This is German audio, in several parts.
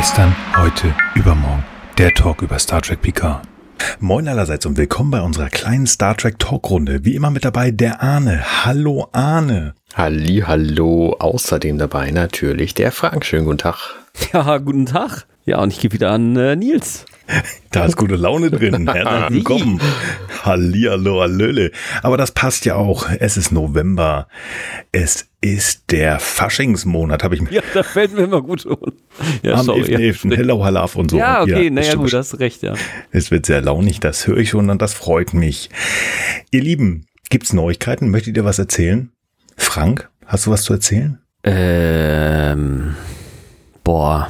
Gestern, heute, übermorgen. Der Talk über Star Trek Picard. Moin allerseits und willkommen bei unserer kleinen Star Trek Talkrunde. Wie immer mit dabei der Arne. Hallo Arne. Halli, hallo. Außerdem dabei natürlich der Frank. Schönen guten Tag. Ja, guten Tag. Ja, und ich gebe wieder an äh, Nils. Da ist gute Laune drin. Herzlich willkommen. Hallihallo, hallöle. Aber das passt ja auch. Es ist November. Es ist der Faschingsmonat, habe ich mir. Ja, da fällt mir immer gut um. Ja, Am sorry, 11.11. ja. Hello, Halaf und so. Ja, okay, Ja, naja, gut, hast recht, ja. Es wird sehr launig, das höre ich schon und das freut mich. Ihr Lieben, gibt's Neuigkeiten? Möchtet ihr was erzählen? Frank, hast du was zu erzählen? Ähm, boah.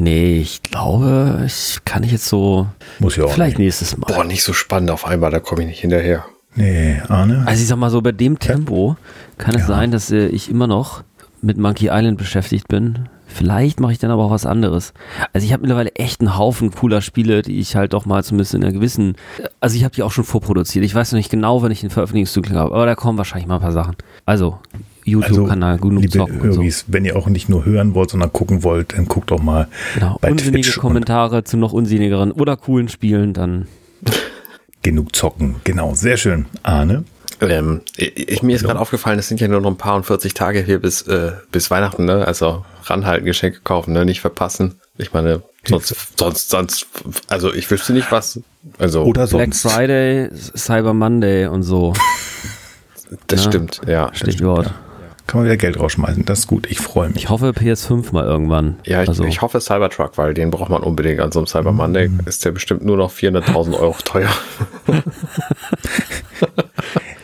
Nee, ich glaube, ich kann ich jetzt so. Muss ja auch Vielleicht nächstes Mal. Boah, nicht so spannend auf einmal, da komme ich nicht hinterher. Nee, Arne? Also ich sag mal so, bei dem Tempo kann es Ja. sein, dass äh, ich immer noch mit Monkey Island beschäftigt bin. Vielleicht mache ich dann aber auch was anderes. Also ich habe mittlerweile echt einen Haufen cooler Spiele, die ich halt doch mal zumindest in einer gewissen, also ich habe die auch schon vorproduziert. Ich weiß noch nicht genau, wenn ich den Veröffentlichungszyklus habe, aber da kommen wahrscheinlich mal ein paar Sachen. Also YouTube-Kanal, genug liebe zocken und so. Wenn ihr auch nicht nur hören wollt, sondern gucken wollt, dann guckt doch mal Genau, bei unsinnige Twitch Kommentare zu noch unsinnigeren oder coolen Spielen, dann genug zocken. Genau, sehr schön. Arne? Ähm, ich, ich- mir ist gerade aufgefallen, es sind ja nur noch ein paar und 40 Tage hier bis, äh, bis Weihnachten, ne? Also ranhalten, Geschenke kaufen, ne? Nicht verpassen. Ich meine, sonst, sonst, sonst, also ich wüsste nicht was. Also, Oder Black sonst. Friday, Cyber Monday und so. das ja. stimmt, ja. Stichwort. Kann man wieder Geld rausschmeißen. Das ist gut. Ich freue mich. Ich hoffe PS5 mal irgendwann. Ja, ich, also, ich hoffe Cybertruck, weil den braucht man unbedingt an so einem Cyber Monday. Ist der bestimmt nur noch 400.000 Euro teuer.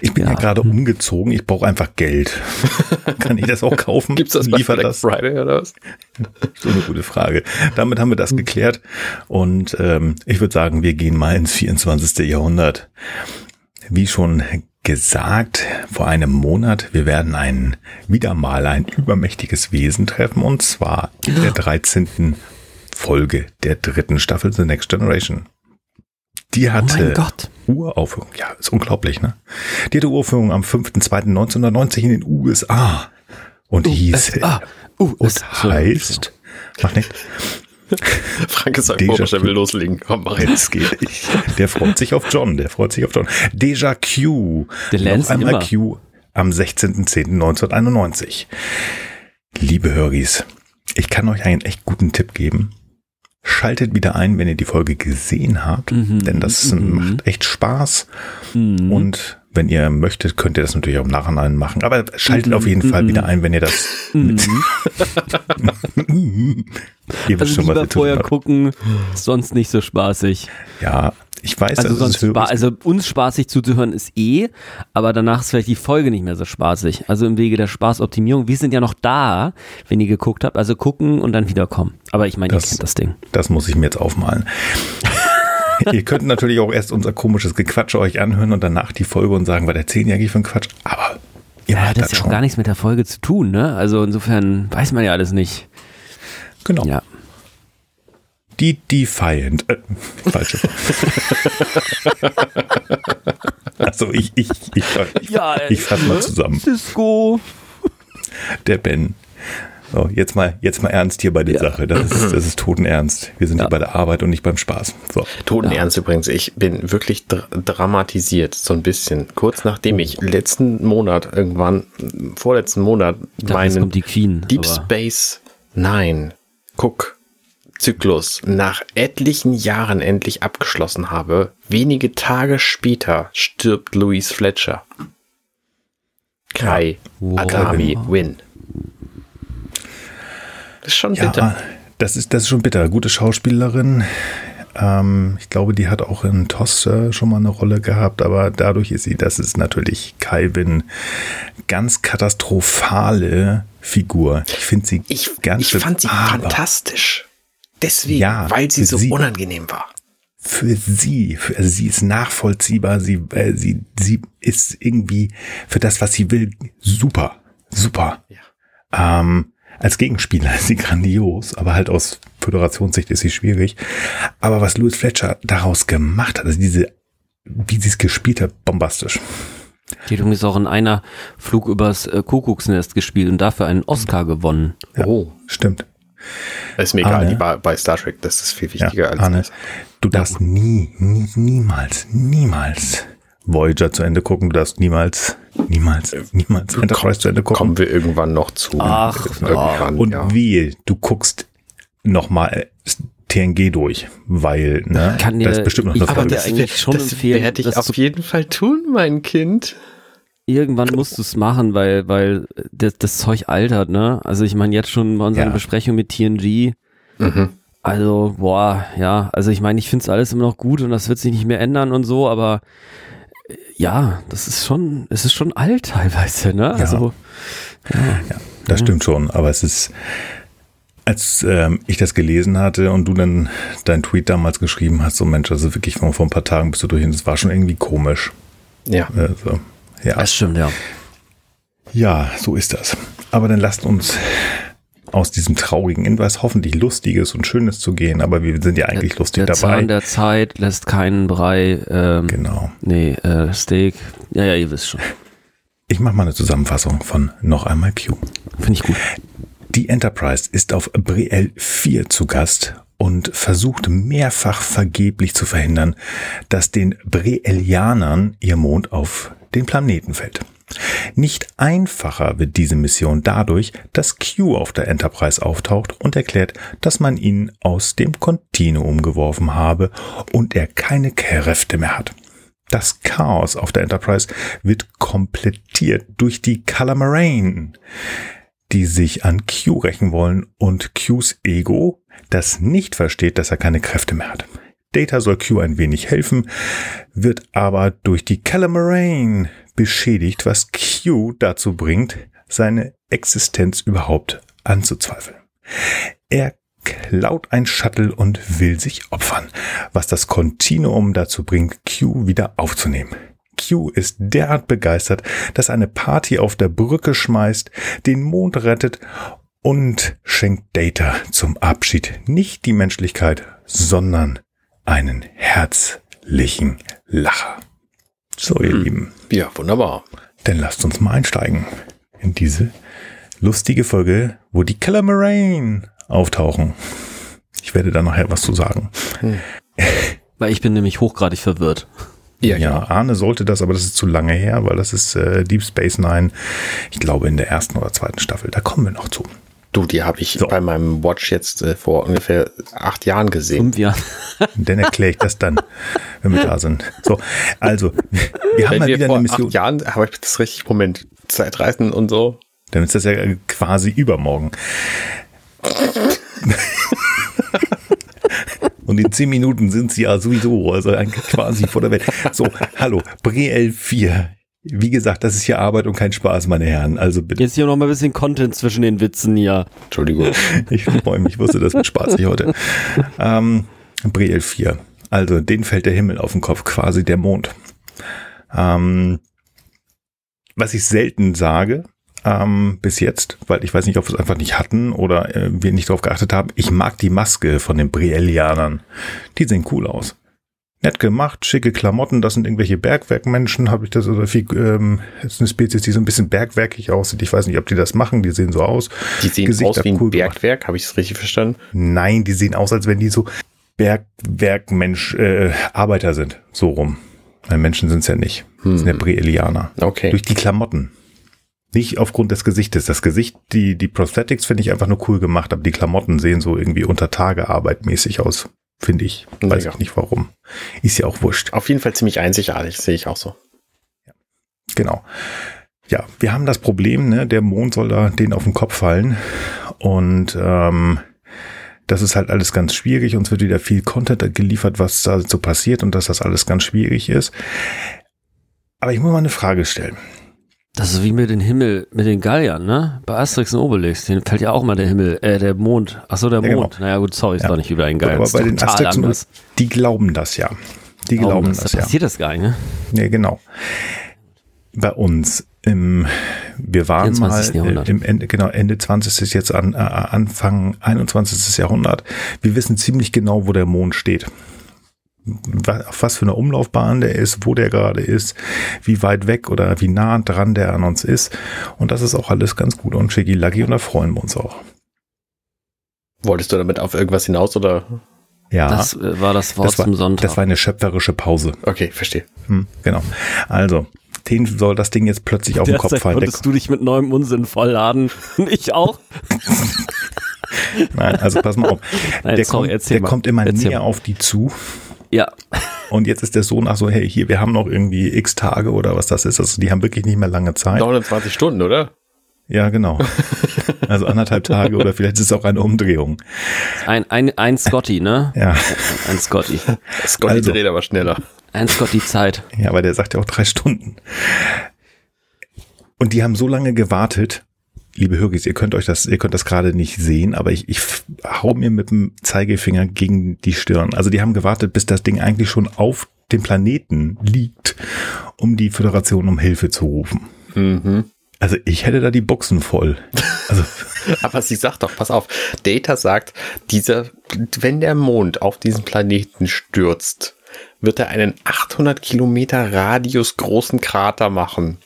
Ich bin ja, Ja. gerade umgezogen. Ich brauche einfach Geld. Kann ich das auch kaufen? Gibt's das bei Liefert Black das? Friday oder was? So eine gute Frage. Damit haben wir das geklärt. Und ähm, ich würde sagen, wir gehen mal ins 24. Jahrhundert. Wie schon gesagt, vor einem Monat, wir werden ein, wieder mal ein übermächtiges Wesen treffen. Und zwar in der 13. Folge der dritten Staffel The Next Generation. Die oh hatte mein Gott. Uraufführung. Ja, ist unglaublich, ne? Die hatte Uraufführung am 5.2.1990 in den USA. Und hieß, USA. und USA. heißt, mach nicht, Frank ist ein komisch, der will loslegen. Komm, mach jetzt. jetzt geht ich. Der freut sich auf John, der freut sich auf John. Deja Q. Der lernt Noch einmal immer. Q am 16.10.1991. Liebe Höris, ich kann euch einen echt guten Tipp geben. Schaltet wieder ein, wenn ihr die Folge gesehen habt, Mhm, denn das mhm. macht echt Spaß. Mhm. Und wenn ihr möchtet, könnt ihr das natürlich auch im Nachhinein machen. Aber schaltet Mhm, auf jeden Fall mhm. wieder ein, wenn ihr das. Mhm. ihr wisst Also schon, was lieber vorher gucken, sonst nicht so spaßig. Ja, ich weiß, Also das sonst ist also uns spaßig zuzuhören ist eh, aber danach ist vielleicht die Folge nicht mehr so spaßig. Also im Wege der Spaßoptimierung. Wir sind ja noch da, wenn ihr geguckt habt. Also gucken und dann wiederkommen. Aber ich meine, ihr Das- kennt das Ding. Das muss ich mir jetzt aufmalen. Ihr könnt natürlich auch erst unser komisches Gequatsche euch anhören und danach die Folge und sagen, was erzählen die eigentlich für ein Quatsch. Aber ihr Ja, das das hat ja schon. auch gar nichts mit der Folge zu tun, ne? Also insofern weiß man ja alles nicht. Genau. Ja. Die Defiant. Äh, falsche. also ich, ich, ich, ich, Ja, ich fasse mal zusammen. Cisco. Der Ben. So, jetzt mal, jetzt mal ernst hier bei der Ja. Sache. Das ist, das ist totenernst. Wir sind Ja. hier bei der Arbeit und nicht beim Spaß. So. Toten Ernst übrigens, ich bin wirklich dr dramatisiert, so ein bisschen. Kurz nachdem ich letzten Monat irgendwann, vorletzten Monat, dachte, meinen Queen. Deep aber- Space Nine Guck Zyklus nach etlichen Jahren endlich abgeschlossen habe, wenige Tage später stirbt Louise Fletcher. Kai Wow. Adami Win. Das ist schon bitter. Ja, das ist, das ist schon bitter. Gute Schauspielerin. Ähm, ich glaube, die hat auch in TOS äh, schon mal eine Rolle gehabt, aber dadurch ist sie, das ist natürlich Calvin, ganz katastrophale Figur. Ich finde sie Ich, ganz ich fand sie fantastisch. Deswegen, Ja, weil sie so sie- unangenehm war. Für sie, für, also sie ist nachvollziehbar, sie, äh, sie, sie ist irgendwie für das, was sie will, super, super. Ja. Ähm, als Gegenspieler ist sie grandios, aber halt aus Föderationssicht ist sie schwierig. Aber was Louis Fletcher daraus gemacht hat, also diese, wie sie es gespielt hat, bombastisch. Die hat übrigens auch in einer Flug übers äh, Kuckucksnest gespielt und dafür einen Oscar gewonnen. Ja, Oh. Stimmt. Ist mir egal, die war bei Star Trek, das ist viel wichtiger ja, als Arne, Du darfst nie, nie, niemals, niemals Voyager zu Ende gucken. Du darfst niemals, niemals, niemals Enterprise zu Ende gucken. Kommen wir irgendwann noch zu. Ach, irgendwann, und ja. wie, du guckst nochmal TNG durch, weil, ne, Kann dir, das ist bestimmt noch eine Folge. Das, eigentlich schon das empfehlen, werde ich auf jeden Fall tun, mein Kind. Irgendwann musst du es machen, weil, weil das, das Zeug altert, ne? Also ich meine jetzt schon bei unserer ja. Besprechung mit TNG. Mhm. Also, boah, ja, also ich meine, ich finde es alles immer noch gut und das wird sich nicht mehr ändern und so, aber äh, ja, das ist schon, es ist schon alt teilweise, ne? Also, ja, ja das ja. stimmt schon, aber es ist, als ähm, ich das gelesen hatte und du dann dein Tweet damals geschrieben hast, so Mensch, also wirklich vor, vor ein paar Tagen bist du durch und das war schon irgendwie komisch. Ja. Also, ja. Das stimmt, ja. Ja, so ist das. Aber dann lasst uns aus diesem traurigen in was hoffentlich Lustiges und Schönes zu gehen, aber wir sind ja eigentlich der, lustig der dabei. Zahn der Zeit lässt keinen Brei. Ähm, genau. Nee, äh, Steak. Ja, ja, ihr wisst schon. Ich mache mal eine Zusammenfassung von noch einmal Q. Finde ich gut. Die Enterprise ist auf Brielle 4 zu Gast und versucht mehrfach vergeblich zu verhindern, dass den Briellianern ihr Mond auf den Planeten fällt. Nicht einfacher wird diese Mission dadurch, dass Q auf der Enterprise auftaucht und erklärt, dass man ihn aus dem Kontinuum geworfen habe und er keine Kräfte mehr hat. Das Chaos auf der Enterprise wird komplettiert durch die Calamarain, die sich an Q rächen wollen und Qs Ego, das nicht versteht, dass er keine Kräfte mehr hat. Data soll Q ein wenig helfen, wird aber durch die Calamarain beschädigt, was Q dazu bringt, seine Existenz überhaupt anzuzweifeln. Er klaut ein Shuttle und will sich opfern, was das Kontinuum dazu bringt, Q wieder aufzunehmen. Q ist derart begeistert, dass eine Party auf der Brücke schmeißt, den Mond rettet und schenkt Data zum Abschied nicht die Menschlichkeit, sondern einen herzlichen Lacher. So, ihr hm. Lieben. Ja, wunderbar. Dann lasst uns mal einsteigen in diese lustige Folge, wo die Killer Moraine auftauchen. Ich werde da nachher was zu sagen. Hm. Weil ich bin nämlich hochgradig verwirrt. Ja, ja, genau. Arne sollte das, aber das ist zu lange her, weil das ist äh, Deep Space Nine, ich glaube in der ersten oder zweiten Staffel. Da kommen wir noch zu. Du, die habe ich so. bei meinem Watch jetzt äh, vor ungefähr acht Jahren gesehen. Fünf Jahren. Dann erkläre ich das dann, wenn wir da sind. So, also, wir haben mal wieder vor eine Mission. Acht Jahren habe ich das richtig, Moment, Zeitreisen und so. Dann ist das ja quasi übermorgen. Und in zehn Minuten sind sie ja sowieso, also eigentlich quasi vor der Welt. So, hallo, Breel 4 wie gesagt, das ist hier Arbeit und kein Spaß, meine Herren. Also bitte. Jetzt hier noch mal ein bisschen Content zwischen den Witzen hier. Entschuldigung. ich freue mich, ich wusste, das wird spaßig heute. Ähm, Brielle 4. Also, den fällt der Himmel auf den Kopf, quasi der Mond. Ähm, was ich selten sage, ähm, bis jetzt, weil ich weiß nicht, ob wir es einfach nicht hatten oder äh, wir nicht darauf geachtet haben. Ich mag die Maske von den Briellianern. Die sehen cool aus nett gemacht, schicke Klamotten, das sind irgendwelche Bergwerkmenschen, habe ich das, oder viel, ähm, ist eine Spezies, die so ein bisschen bergwerkig aussieht. Ich weiß nicht, ob die das machen, die sehen so aus. Die sehen Gesichter aus wie ein cool Bergwerk, habe ich es richtig verstanden? Nein, die sehen aus, als wenn die so Bergwerkmensch, äh, Arbeiter sind, so rum. Weil Menschen sind es ja nicht. Hm. Das sind ja Brielianer. Okay. Durch die Klamotten. Nicht aufgrund des Gesichtes. Das Gesicht, die, die Prosthetics finde ich einfach nur cool gemacht, aber die Klamotten sehen so irgendwie unter Tage arbeitmäßig aus finde ich. Weiß ich nicht warum. Ist ja auch wurscht. Auf jeden Fall ziemlich einzigartig, sehe ich auch so. Ja. Genau. Ja, wir haben das Problem, ne, der Mond soll da den auf den Kopf fallen. Und ähm, das ist halt alles ganz schwierig. Uns wird wieder viel Content geliefert, was da so passiert und dass das alles ganz schwierig ist. Aber ich muss mal eine Frage stellen. Das ist wie mit dem Himmel, mit den Galliern, ne? Bei Asterix und Obelix, denen fällt ja auch mal der Himmel, äh, der Mond. Ach so, der ja, Mond. Genau. Naja, gut, sorry, ist ja. doch nicht über einen Gallier. Aber bei den Asterix und Obelix, die glauben das ja. Die glauben, glauben das, das ja. passiert das gar nicht, ne? Nee, genau. Bei uns im, wir waren mal Jahrhundert. im Ende, genau, Ende 20. ist jetzt an, äh, Anfang 21. Jahrhundert. Wir wissen ziemlich genau, wo der Mond steht auf was für eine Umlaufbahn der ist, wo der gerade ist, wie weit weg oder wie nah dran der an uns ist. Und das ist auch alles ganz gut und schicki lucky und da freuen wir uns auch. Wolltest du damit auf irgendwas hinaus oder? Ja. Das äh, war das Wort das war, zum Sonntag. Das war eine schöpferische Pause. Okay, verstehe. Hm, genau. Also, den soll das Ding jetzt plötzlich auf den Kopf fallen. Konntest du dich mit neuem Unsinn vollladen. ich auch. nein, also pass mal auf. Nein, der sorry, kommt, der mal. kommt immer Erzähl näher mal. auf die zu. Ja. Und jetzt ist der Sohn, ach so, hey, hier, wir haben noch irgendwie x Tage oder was das ist. Also die haben wirklich nicht mehr lange Zeit. 29 Stunden, oder? Ja, genau. Also anderthalb Tage oder vielleicht ist es auch eine Umdrehung. Ein, ein, ein Scotty, ne? Ja, Ein Scotty. Scotty Also. dreht aber schneller. Ein Scotty Zeit. ja, aber der sagt ja auch drei Stunden. Und die haben so lange gewartet. Liebe Hörgis, ihr könnt euch das, ihr könnt das gerade nicht sehen, aber ich, ich hau mir mit dem Zeigefinger gegen die Stirn. Also die haben gewartet, bis das Ding eigentlich schon auf dem Planeten liegt, um die Föderation um Hilfe zu rufen. Mhm. Also ich hätte da die Buchsen voll. Also Aber sie sagt doch, pass auf, Data sagt, dieser, wenn der Mond auf diesen Planeten stürzt, wird er einen 800 Kilometer Radius großen Krater machen.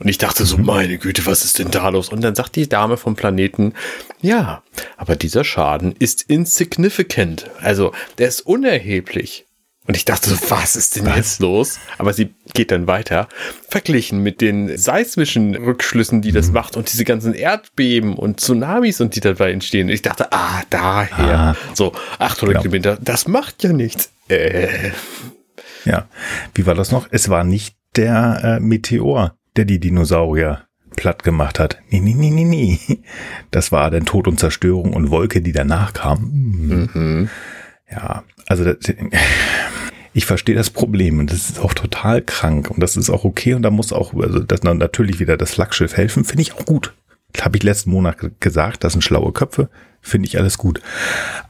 Und ich dachte so, meine Güte, was ist denn da los? Und dann sagt die Dame vom Planeten, ja, aber dieser Schaden ist insignificant. Also, der ist unerheblich. Und ich dachte so, was ist denn jetzt los? Aber sie geht dann weiter. Verglichen mit den seismischen Rückschlüssen, die das macht und diese ganzen Erdbeben und Tsunamis und die dabei entstehen. Und ich dachte, ah, daher. Ah. So, 800 Genau. Kilometer, das macht ja nichts. Äh, Ja, wie war das noch? Es war nicht der äh, Meteor, der die Dinosaurier platt gemacht hat. Nee, nee, nee, nee, nee. Das war dann Tod und Zerstörung und Wolke, die danach kam. Ja, also das, ich verstehe das Problem und das ist auch total krank und das ist auch okay und da muss auch, also das natürlich wieder das Flaggschiff helfen, finde ich auch gut. Habe ich letzten Monat ge- gesagt, das sind schlaue Köpfe, finde ich alles gut.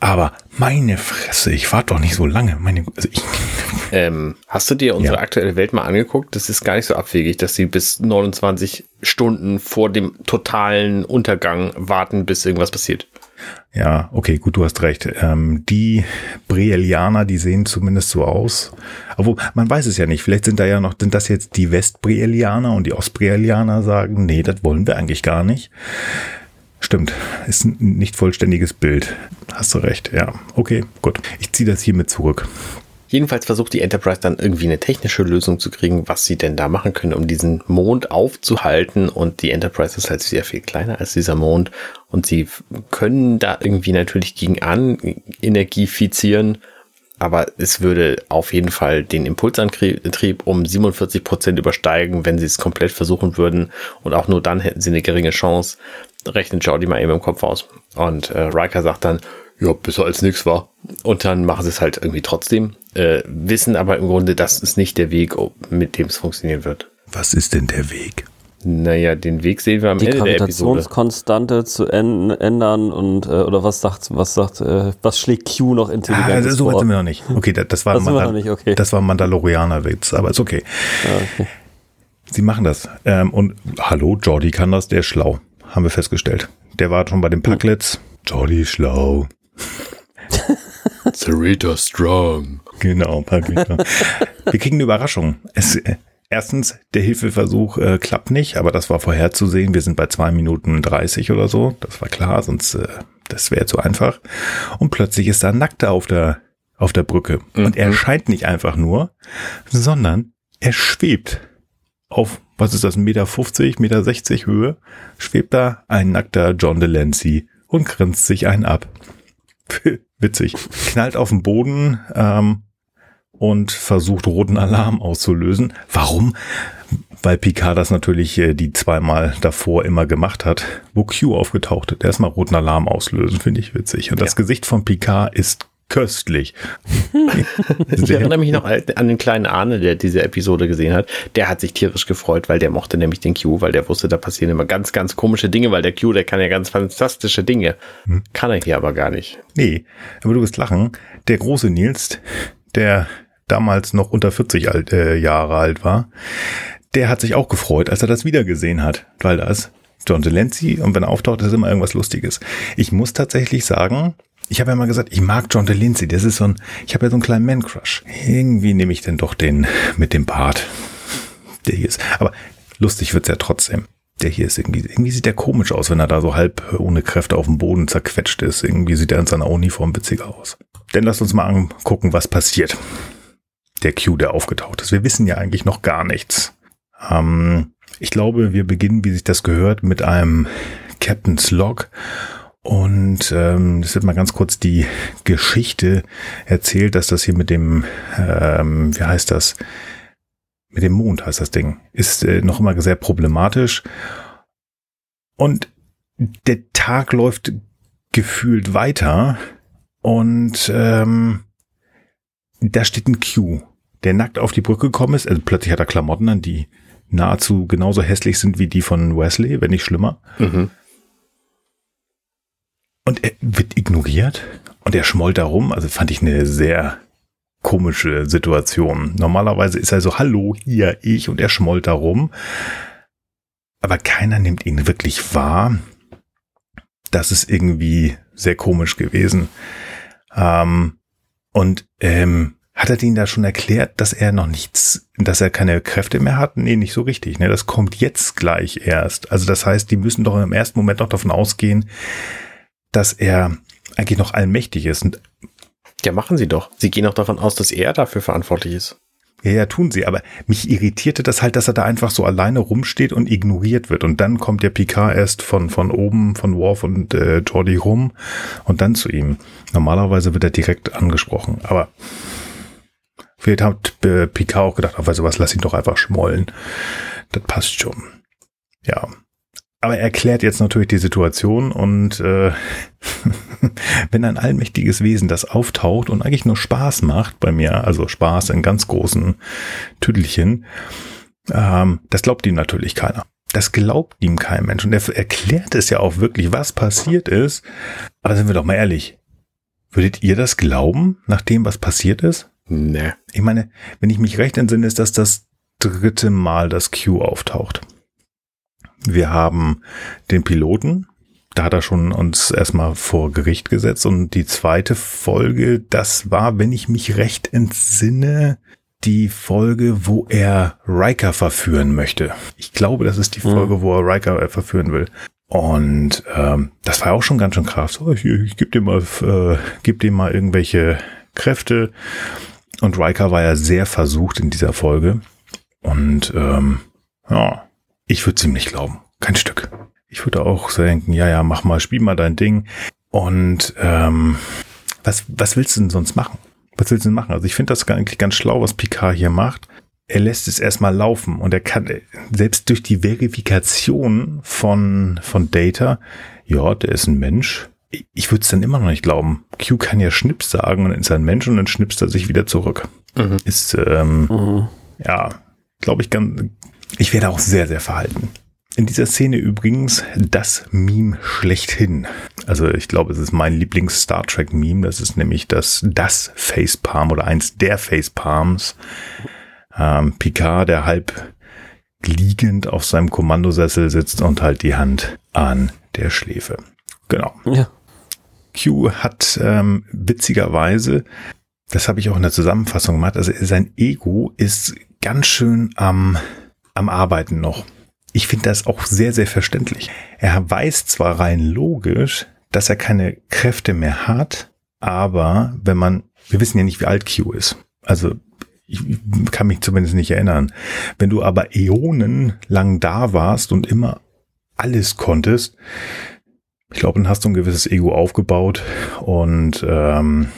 Aber meine Fresse, ich warte doch nicht so lange. Meine, also ich, ähm, hast du dir unsere Ja. aktuelle Welt mal angeguckt? Das ist gar nicht so abwegig, dass sie bis 29 Stunden vor dem totalen Untergang warten, bis irgendwas passiert. Ja, okay, gut, du hast recht. Ähm, die Brielianer, die sehen zumindest so aus. Obwohl, man weiß es ja nicht. Vielleicht sind da ja noch, sind das jetzt die Westbrielianer und die Ostbrielianer sagen, nee, das wollen wir eigentlich gar nicht. Stimmt, ist ein nicht vollständiges Bild. Hast du recht, ja. Okay, gut. Ich ziehe das hiermit zurück. Jedenfalls versucht die Enterprise dann irgendwie eine technische Lösung zu kriegen, was sie denn da machen können, um diesen Mond aufzuhalten. Und die Enterprise ist halt sehr viel kleiner als dieser Mond. Und sie können da irgendwie natürlich gegen an energiefizieren. Aber es würde auf jeden Fall den Impulsantrieb um 47 Prozent übersteigen, wenn sie es komplett versuchen würden. Und auch nur dann hätten sie eine geringe Chance. Rechnet Jordi mal eben im Kopf aus. Und äh, Riker sagt dann, ja, besser als nichts war. Und dann machen sie es halt irgendwie trotzdem, äh, wissen aber im Grunde, das ist nicht der Weg, oh, mit dem es funktionieren wird. Was ist denn der Weg? Naja, den Weg sehen wir am Die Ende der Episode. Gravitationskonstante zu ändern und äh, oder was sagt was sagt äh, was schlägt Q noch Ah, intelligent so weit sind wir noch nicht. Okay, das, das war, Das Mandal- nicht, okay. das war Mandalorianer-Witz, aber ist okay. okay. Sie machen das. Ähm, und hallo, Jordi kann das, der ist schlau. Haben wir festgestellt. Der war schon bei den. Jordi ist schlau. Sarita Strong. Genau, Paprika. wir kriegen eine Überraschung. Es, äh, erstens, der Hilfeversuch äh, klappt nicht, aber das war vorherzusehen. Wir sind bei zwei Minuten 30 oder so. Das war klar, sonst äh, das wäre zu einfach. Und plötzlich ist da ein Nackter auf der, auf der Brücke. Und er scheint nicht einfach nur, sondern er schwebt auf, was ist das, 1,50 Meter, 50, Meter 60 Höhe, schwebt da ein nackter John Delancey und grinst sich einen ab. Witzig. Knallt auf den Boden ähm, und versucht roten Alarm auszulösen. Warum? Weil Picard das natürlich äh, die zweimal davor immer gemacht hat, wo Q aufgetaucht ist. Erstmal roten Alarm auslösen, finde ich witzig. Und das Gesicht von Picard ist köstlich. Ich erinnere mich noch an den kleinen Arne, der diese Episode gesehen hat. Der hat sich tierisch gefreut, weil der mochte nämlich den Q, weil der wusste, da passieren immer ganz, ganz komische Dinge, weil der Q, der kann ja ganz fantastische Dinge. Kann er hier aber gar nicht. Nee, aber du wirst lachen. Der große Nils, der damals noch unter 40 alt, äh, Jahre alt war, der hat sich auch gefreut, als er das wiedergesehen hat, weil da ist John Delancey und wenn er auftaucht, ist immer irgendwas Lustiges. Ich muss tatsächlich sagen, ich habe ja mal gesagt, ich mag John Delancey, das ist so ein, ich habe ja so einen kleinen Man-Crush. Irgendwie nehme ich denn doch den mit dem Bart, der hier ist. Aber lustig wird's ja trotzdem. der hier ist irgendwie, irgendwie sieht der komisch aus, wenn er da so halb ohne Kräfte auf dem Boden zerquetscht ist. Irgendwie sieht er in seiner Uniform witziger aus. Denn lasst uns mal angucken, was passiert. Der Q, der aufgetaucht ist. Wir wissen ja eigentlich noch gar nichts. Ähm, ich glaube, wir beginnen, wie sich das gehört, mit einem Captain's Log. Und ähm, das wird mal ganz kurz die Geschichte erzählt, dass das hier mit dem, ähm, wie heißt das, mit dem Mond heißt das Ding, ist äh, noch immer sehr problematisch. Und der Tag läuft gefühlt weiter und ähm, da steht ein Q, der nackt auf die Brücke gekommen ist. Also plötzlich hat er Klamotten an, die nahezu genauso hässlich sind wie die von Wesley, wenn nicht schlimmer. Mhm. Und er wird ignoriert und er schmollt da rum. Also fand ich eine sehr komische Situation. Normalerweise ist er so, hallo, hier, ich, und er schmollt da rum. Aber keiner nimmt ihn wirklich wahr. Das ist irgendwie sehr komisch gewesen. Ähm, und ähm, hat er denen da schon erklärt, dass er noch nichts, dass er keine Kräfte mehr hat? Nee, nicht so richtig. Ne? Das kommt jetzt gleich erst. Also das heißt, die müssen doch im ersten Moment noch davon ausgehen, dass er eigentlich noch allmächtig ist. Und ja, machen sie doch. Sie gehen auch davon aus, dass er dafür verantwortlich ist. Ja, ja, tun sie. Aber mich irritierte das halt, dass er da einfach so alleine rumsteht und ignoriert wird. Und dann kommt der Picard erst von, von oben, von Worf und äh, Jordi rum und dann zu ihm. Normalerweise wird er direkt angesprochen. Aber vielleicht hat äh, Picard auch gedacht, ach, weißt du was, lass ihn doch einfach schmollen. Das passt schon. Ja, aber er erklärt jetzt natürlich die Situation und äh, wenn ein allmächtiges Wesen das auftaucht und eigentlich nur Spaß macht bei mir, also Spaß in ganz großen Tüdelchen, ähm, das glaubt ihm natürlich keiner. Das glaubt ihm kein Mensch. Und er erklärt es ja auch wirklich, was passiert ist. Aber sind wir doch mal ehrlich. Würdet ihr das glauben, nach dem, was passiert ist? Nee. Ich meine, wenn ich mich recht entsinne, ist das das dritte Mal, dass Q auftaucht. Wir haben den Piloten, da hat er schon uns erstmal vor Gericht gesetzt. Und die zweite Folge, das war, wenn ich mich recht entsinne, die Folge, wo er Riker verführen möchte. Ich glaube, das ist die mhm. Folge, mhm. wo er Riker äh, verführen will. Und ähm, das war auch schon ganz schön krass. So, ich, ich gebe dir mal, äh, geb dir mal irgendwelche Kräfte. Und Riker war ja sehr versucht in dieser Folge. Und ähm, ja, ich würde es ihm nicht glauben. Kein Stück. Ich würde auch so denken, ja, ja, mach mal, spiel mal dein Ding. Und ähm, was, was willst du denn sonst machen? Was willst du denn machen? Also ich finde das eigentlich ganz schlau, was Picard hier macht. Er lässt es erstmal laufen und er kann selbst durch die Verifikation von, von Data, ja, der ist ein Mensch. Ich würde es dann immer noch nicht glauben. Q kann ja Schnips sagen und dann ist er ein Mensch und dann schnipst er sich wieder zurück. Mhm. Ist, ähm, mhm. ja, glaube ich, ganz, ich werde auch sehr, sehr verhalten. In dieser Szene übrigens das Meme schlechthin. Also ich glaube, es ist mein Lieblings-Star Trek-Meme. Das ist nämlich das, das Facepalm oder eins der Facepalms. Ähm, Picard, der halb liegend auf seinem Kommandosessel sitzt und halt die Hand an der Schläfe. Genau. Ja. Q hat ähm, witzigerweise, das habe ich auch in der Zusammenfassung gemacht, also sein Ego ist ganz schön am am Arbeiten noch. Ich finde das auch sehr, sehr verständlich. Er weiß zwar rein logisch, dass er keine Kräfte mehr hat, aber wenn man, wir wissen ja nicht, wie alt Q ist. Also ich kann mich zumindest nicht erinnern. Wenn du aber Äonen lang da warst und immer alles konntest, ich glaube, dann hast du ein gewisses Ego aufgebaut und ähm,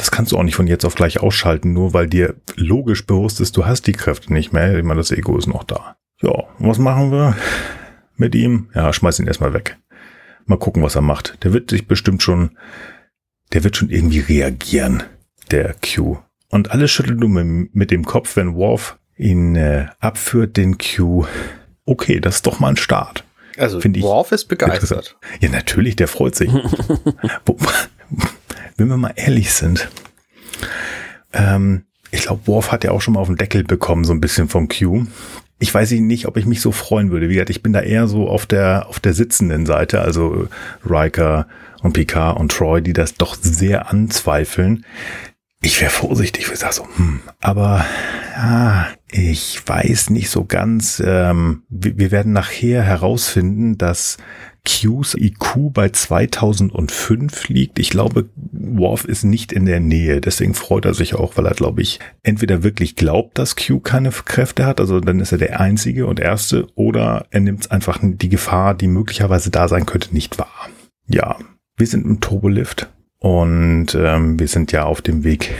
das kannst du auch nicht von jetzt auf gleich ausschalten, nur weil dir logisch bewusst ist, du hast die Kräfte nicht mehr. Ich meine, das Ego ist noch da. Ja, was machen wir mit ihm? Ja, schmeiß ihn erstmal weg. Mal gucken, was er macht. Der wird sich bestimmt schon, der wird schon irgendwie reagieren, der Q. Und alles schüttelt du mit dem Kopf, wenn Worf ihn äh, abführt, den Q. Okay, das ist doch mal ein Start. Also Find Worf ist begeistert. Ja, natürlich, der freut sich. wenn wir mal ehrlich sind, ähm, ich glaube, Worf hat ja auch schon mal auf den Deckel bekommen, so ein bisschen vom Q. Ich weiß nicht, ob ich mich so freuen würde. Wie gesagt, ich bin da eher so auf der, auf der sitzenden Seite, also Riker und Picard und Troy, die das doch sehr anzweifeln. Ich wäre vorsichtig, ich sage so, hm, aber ja, ich weiß nicht so ganz. Ähm, wir, wir werden nachher herausfinden, dass Qs IQ bei 2005 liegt. Ich glaube, Worf ist nicht in der Nähe. Deswegen freut er sich auch, weil er, glaube ich, entweder wirklich glaubt, dass Q keine Kräfte hat, also dann ist er der Einzige und Erste, oder er nimmt einfach die Gefahr, die möglicherweise da sein könnte, nicht wahr. Ja, wir sind im Turbolift und ähm, wir sind ja auf dem Weg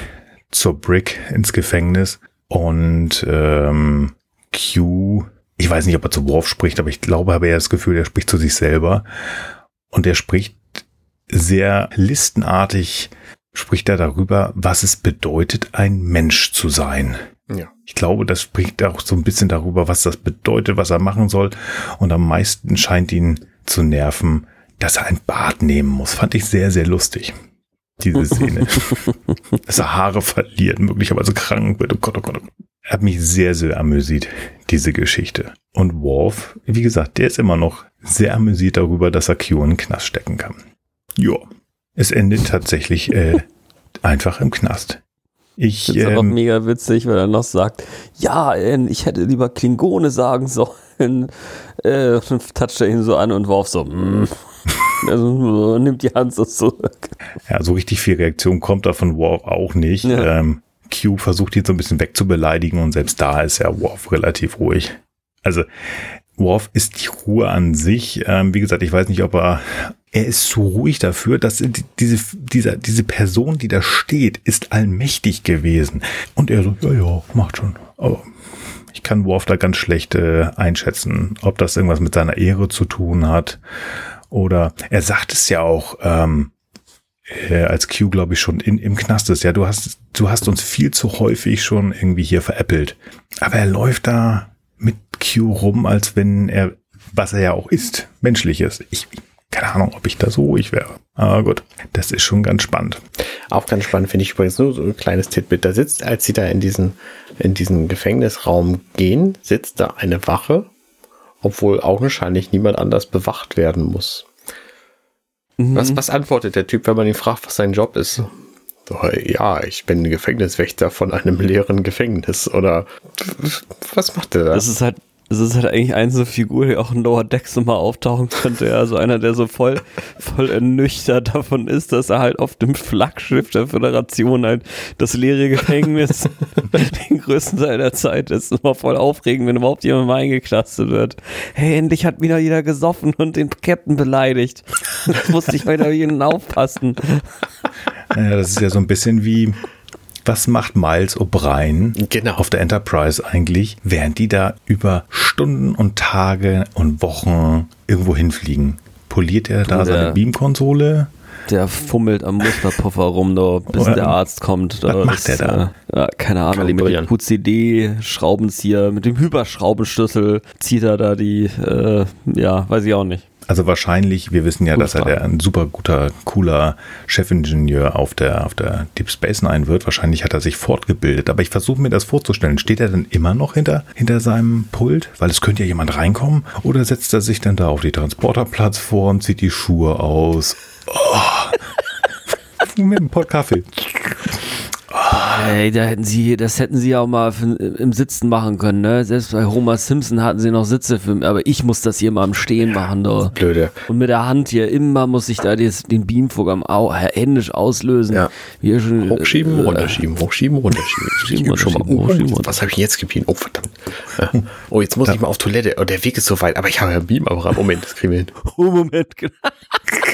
zur Brick ins Gefängnis und ähm, Q ich weiß nicht, ob er zu Worf spricht, aber ich glaube, habe er das Gefühl, er spricht zu sich selber. Und er spricht sehr listenartig, spricht er darüber, was es bedeutet, ein Mensch zu sein. Ja. Ich glaube, das spricht auch so ein bisschen darüber, was das bedeutet, was er machen soll. Und am meisten scheint ihn zu nerven, dass er ein Bad nehmen muss. Fand ich sehr, sehr lustig. Diese Szene. dass er Haare verliert, möglicherweise krank wird. Oh Gott, oh Gott, oh Gott hat mich sehr, sehr amüsiert, diese Geschichte. Und Worf, wie gesagt, der ist immer noch sehr amüsiert darüber, dass er Q in den Knast stecken kann. Ja, es endet tatsächlich äh, einfach im Knast. Ich, das ist ähm, aber mega witzig, weil er noch sagt, ja, äh, ich hätte lieber Klingone sagen sollen. Äh, dann toucht er ihn so an und Worf so, mm. Also, nimmt die Hand so zurück. Ja, so richtig viel Reaktion kommt da von Worf auch nicht. Ja. Ähm, Q versucht ihn so ein bisschen wegzubeleidigen und selbst da ist ja Worf relativ ruhig. Also Worf ist die Ruhe an sich. Ähm, wie gesagt, ich weiß nicht, ob er, er ist zu ruhig dafür, dass diese, dieser, diese Person, die da steht, ist allmächtig gewesen. Und er so, ja, ja, macht schon. Aber ich kann Worf da ganz schlecht äh, einschätzen, ob das irgendwas mit seiner Ehre zu tun hat. Oder er sagt es ja auch, ähm, äh, als Q, glaube ich, schon in, im Knast ist. Ja, du hast, du hast uns viel zu häufig schon irgendwie hier veräppelt. Aber er läuft da mit Q rum, als wenn er, was er ja auch ist, menschlich ist. Ich, keine Ahnung, ob ich da so ruhig wäre. Aber gut, das ist schon ganz spannend. Auch ganz spannend finde ich übrigens nur so ein kleines Titbit. Da sitzt, als sie da in diesen, in diesen Gefängnisraum gehen, sitzt da eine Wache, obwohl augenscheinlich niemand anders bewacht werden muss. Mhm. Was, was antwortet der Typ, wenn man ihn fragt, was sein Job ist? Ja, ich bin Gefängniswächter von einem leeren Gefängnis. Oder was macht der da? Das ist halt es ist halt eigentlich eine so Figur, die auch in Lower Decks nochmal auftauchen könnte. Also einer, der so voll, voll ernüchtert davon ist, dass er halt auf dem Flaggschiff der Föderation halt das leere Gefängnis den größten Teil der Zeit ist. Immer voll aufregend, wenn überhaupt jemand mal eingeklastet wird. Hey, endlich hat wieder jeder gesoffen und den Captain beleidigt. Jetzt musste ich weiter jeden aufpassen. Ja, das ist ja so ein bisschen wie was macht Miles O'Brien genau. auf der Enterprise eigentlich, während die da über Stunden und Tage und Wochen irgendwo hinfliegen? Poliert er da der, seine Beamkonsole? Der fummelt am Musterpuffer rum, da, bis Oder der Arzt kommt. Da, was macht der da? Äh, ja, keine Ahnung, mit dem QCD, Schraubenzieher, mit dem Hyperschraubenschlüssel zieht er da die, äh, ja, weiß ich auch nicht. Also wahrscheinlich, wir wissen ja, Gut dass er der ein super guter, cooler Chefingenieur auf der, auf der Deep Space Nine wird. Wahrscheinlich hat er sich fortgebildet. Aber ich versuche mir das vorzustellen. Steht er denn immer noch hinter, hinter seinem Pult? Weil es könnte ja jemand reinkommen. Oder setzt er sich dann da auf die Transporterplattform, zieht die Schuhe aus? Oh. Mit einem Pott Kaffee. Ey, da hätten sie, das hätten sie ja auch mal im Sitzen machen können, ne? Selbst bei Homer Simpson hatten sie noch Sitze für, aber ich muss das hier mal im Stehen machen, doch. Blöde. Und mit der Hand hier, immer muss ich da des, den Beamfug am Au, händisch auslösen. Ja. Wie schon, hochschieben, äh, runterschieben, hochschieben, runterschieben. Schieben, runterschieben, mal, hochschieben, oh, was habe ich jetzt gebieben? Oh, verdammt. Oh, jetzt muss ich mal auf Toilette. Oh, der Weg ist so weit, aber ich habe ja einen Beam am Moment, das kriegen wir hin. Oh, Moment, genau.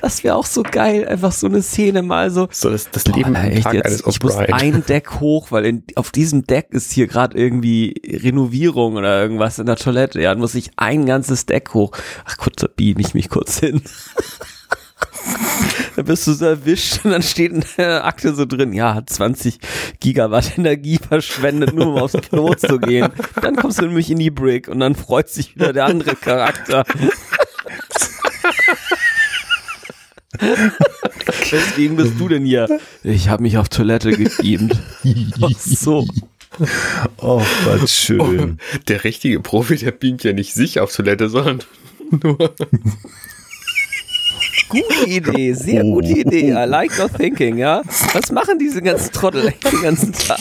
Das wäre auch so geil, einfach so eine Szene mal so. So das, das Leben Boah, echt, Tag jetzt, eines Ich muss ein Deck hoch, weil in, auf diesem Deck ist hier gerade irgendwie Renovierung oder irgendwas in der Toilette. Ja, dann muss ich ein ganzes Deck hoch. Ach kurz, da beam ich mich kurz hin. da bist du so erwischt und dann steht in der Akte so drin, ja, hat 20 Gigawatt Energie verschwendet, nur um aufs Klo zu gehen. Dann kommst du nämlich in die Brick und dann freut sich wieder der andere Charakter. Weswegen bist du denn hier? Ich habe mich auf Toilette gebeamt. Ach so. Oh, was schön. Oh, der richtige Profi, der beamt ja nicht sich auf Toilette, sondern nur. Gute Idee, sehr Oh. gute Idee. I like your thinking, ja. Was machen diese ganzen Trottel eigentlich den ganzen Tag?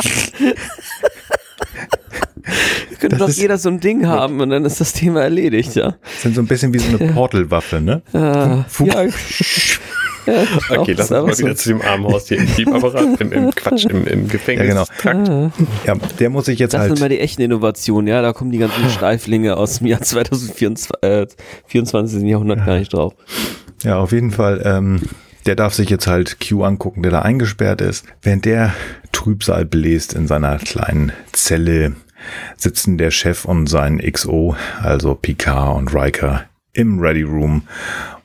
Könnte Das doch jeder so ein Ding haben und dann ist das Thema erledigt, ja. Sind so ein bisschen wie so eine Portalwaffe, ne? Fu- ja. ja Okay, lass uns mal wieder zu dem armen Haus hier im Piepapparat, im, im Quatsch, im, im Gefängnis. Ja, genau. Ja, der muss sich jetzt Das sind halt. mal die echten Innovationen, ja. Da kommen die ganzen Steiflinge aus dem Jahr 2024 äh, 24. Jahrhundert gar nicht drauf. Ja, auf jeden Fall. Ähm, der darf sich jetzt halt Q angucken, der da eingesperrt ist. Während der Trübsal bläst in seiner kleinen Zelle, sitzen der Chef und sein XO, also Picard und Riker, im Ready Room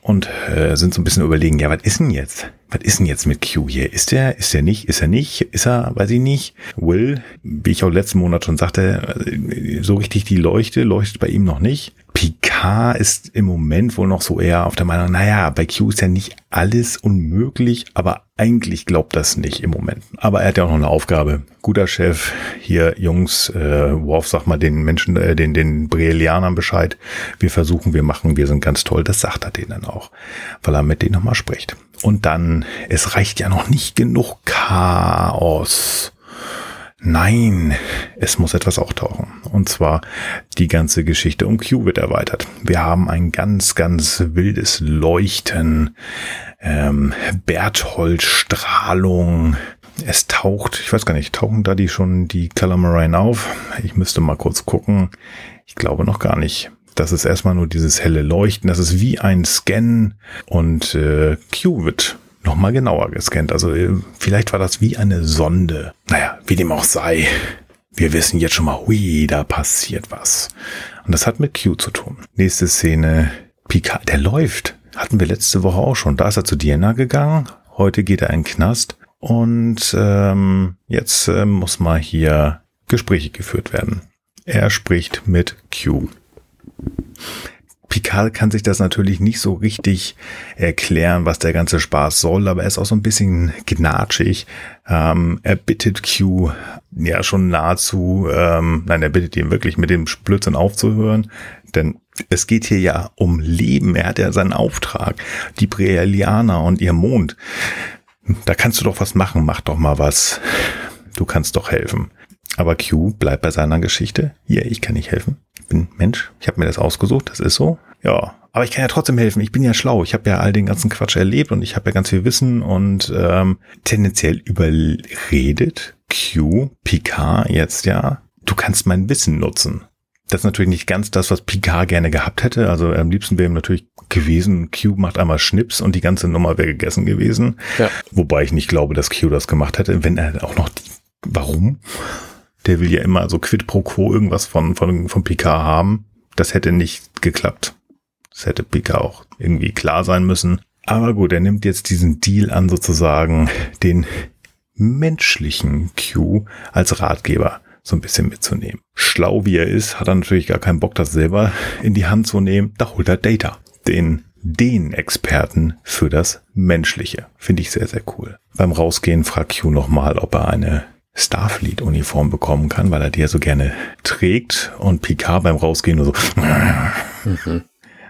und äh, sind so ein bisschen überlegen, ja, was ist denn jetzt? Was ist denn jetzt mit Q hier? Ist er, ist er nicht, ist er nicht, ist er, weiß ich nicht. Will, wie ich auch letzten Monat schon sagte, äh, so richtig die Leuchte leuchtet bei ihm noch nicht. Picard ist im Moment wohl noch so eher auf der Meinung, naja, bei Q ist ja nicht alles unmöglich, aber eigentlich glaubt das nicht im Moment. Aber er hat ja auch noch eine Aufgabe. Guter Chef, hier Jungs, äh, Worf, sag mal den Menschen, äh, den, den Brelianern Bescheid. Wir versuchen, wir machen, wir sind ganz toll. Das sagt er denen dann auch, weil er mit denen nochmal spricht. Und dann, es reicht ja noch nicht genug Chaos. Nein, es muss etwas auftauchen. Und zwar die ganze Geschichte um Q wird erweitert. Wir haben ein ganz, ganz wildes Leuchten, ähm, Berthold-Strahlung. Es taucht, ich weiß gar nicht, tauchen da die schon die Calamarain auf? Ich müsste mal kurz gucken. Ich glaube noch gar nicht. Das ist erstmal nur dieses helle Leuchten. Das ist wie ein Scan und äh, Q wird nochmal genauer gescannt. Also äh, vielleicht war das wie eine Sonde. Naja, wie dem auch sei. Wir wissen jetzt schon mal, hui, da passiert was. Und das hat mit Q zu tun. Nächste Szene, Picard, der läuft. Hatten wir letzte Woche auch schon. Da ist er zu Diana gegangen. Heute geht er in den Knast. Und ähm, jetzt äh, muss mal hier Gespräche geführt werden. Er spricht mit Q. Picard kann sich das natürlich nicht so richtig erklären, was der ganze Spaß soll, aber er ist auch so ein bisschen gnatschig. Ähm, er bittet Q ja schon nahezu, ähm, nein, er bittet ihn wirklich mit dem Blödsinn aufzuhören, denn es geht hier ja um Leben. Er hat ja seinen Auftrag, die Brelianer und ihr Mond. Da kannst du doch was machen, mach doch mal was. Du kannst doch helfen. Aber Q bleibt bei seiner Geschichte. Hier, ich kann nicht helfen. Ich bin Mensch. Ich habe mir das ausgesucht. Das ist so. Ja, aber ich kann ja trotzdem helfen. Ich bin ja schlau. Ich habe ja all den ganzen Quatsch erlebt und ich habe ja ganz viel Wissen und ähm, tendenziell überredet Q Picard jetzt ja. Du kannst mein Wissen nutzen. Das ist natürlich nicht ganz das, was Picard gerne gehabt hätte. Also am liebsten wäre ihm natürlich gewesen, Q macht einmal Schnips und die ganze Nummer wäre gegessen gewesen. Ja. Wobei ich nicht glaube, dass Q das gemacht hätte, wenn er auch noch die, warum? Der will ja immer so quid pro quo irgendwas von, von, von Picard haben. Das hätte nicht geklappt. Das hätte Picard auch irgendwie klar sein müssen. Aber gut, er nimmt jetzt diesen Deal an, sozusagen den menschlichen Q als Ratgeber so ein bisschen mitzunehmen. Schlau wie er ist, hat er natürlich gar keinen Bock, das selber in die Hand zu nehmen. Da holt er Data, den den Experten für das Menschliche. Finde ich sehr, sehr cool. Beim Rausgehen fragt Q nochmal, ob er eine Starfleet-Uniform bekommen kann, weil er die ja so gerne trägt. Und Picard beim Rausgehen nur so.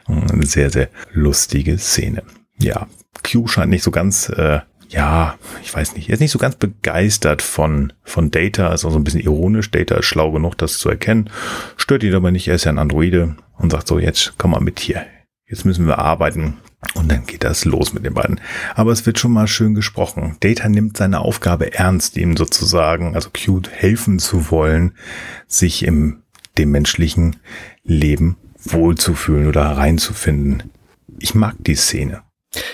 Eine sehr, sehr lustige Szene. Ja, Q scheint nicht so ganz, äh, ja, ich weiß nicht, er ist nicht so ganz begeistert von, von Data, ist auch so ein bisschen ironisch. Data ist schlau genug, das zu erkennen. Stört ihn aber nicht, er ist ja ein Androide und sagt so, jetzt komm mal mit hier. Jetzt müssen wir arbeiten. Und dann geht das los mit den beiden. Aber es wird schon mal schön gesprochen. Data nimmt seine Aufgabe ernst, ihm sozusagen, also Q helfen zu wollen, sich im dem menschlichen Leben wohlzufühlen oder reinzufinden. Ich mag die Szene.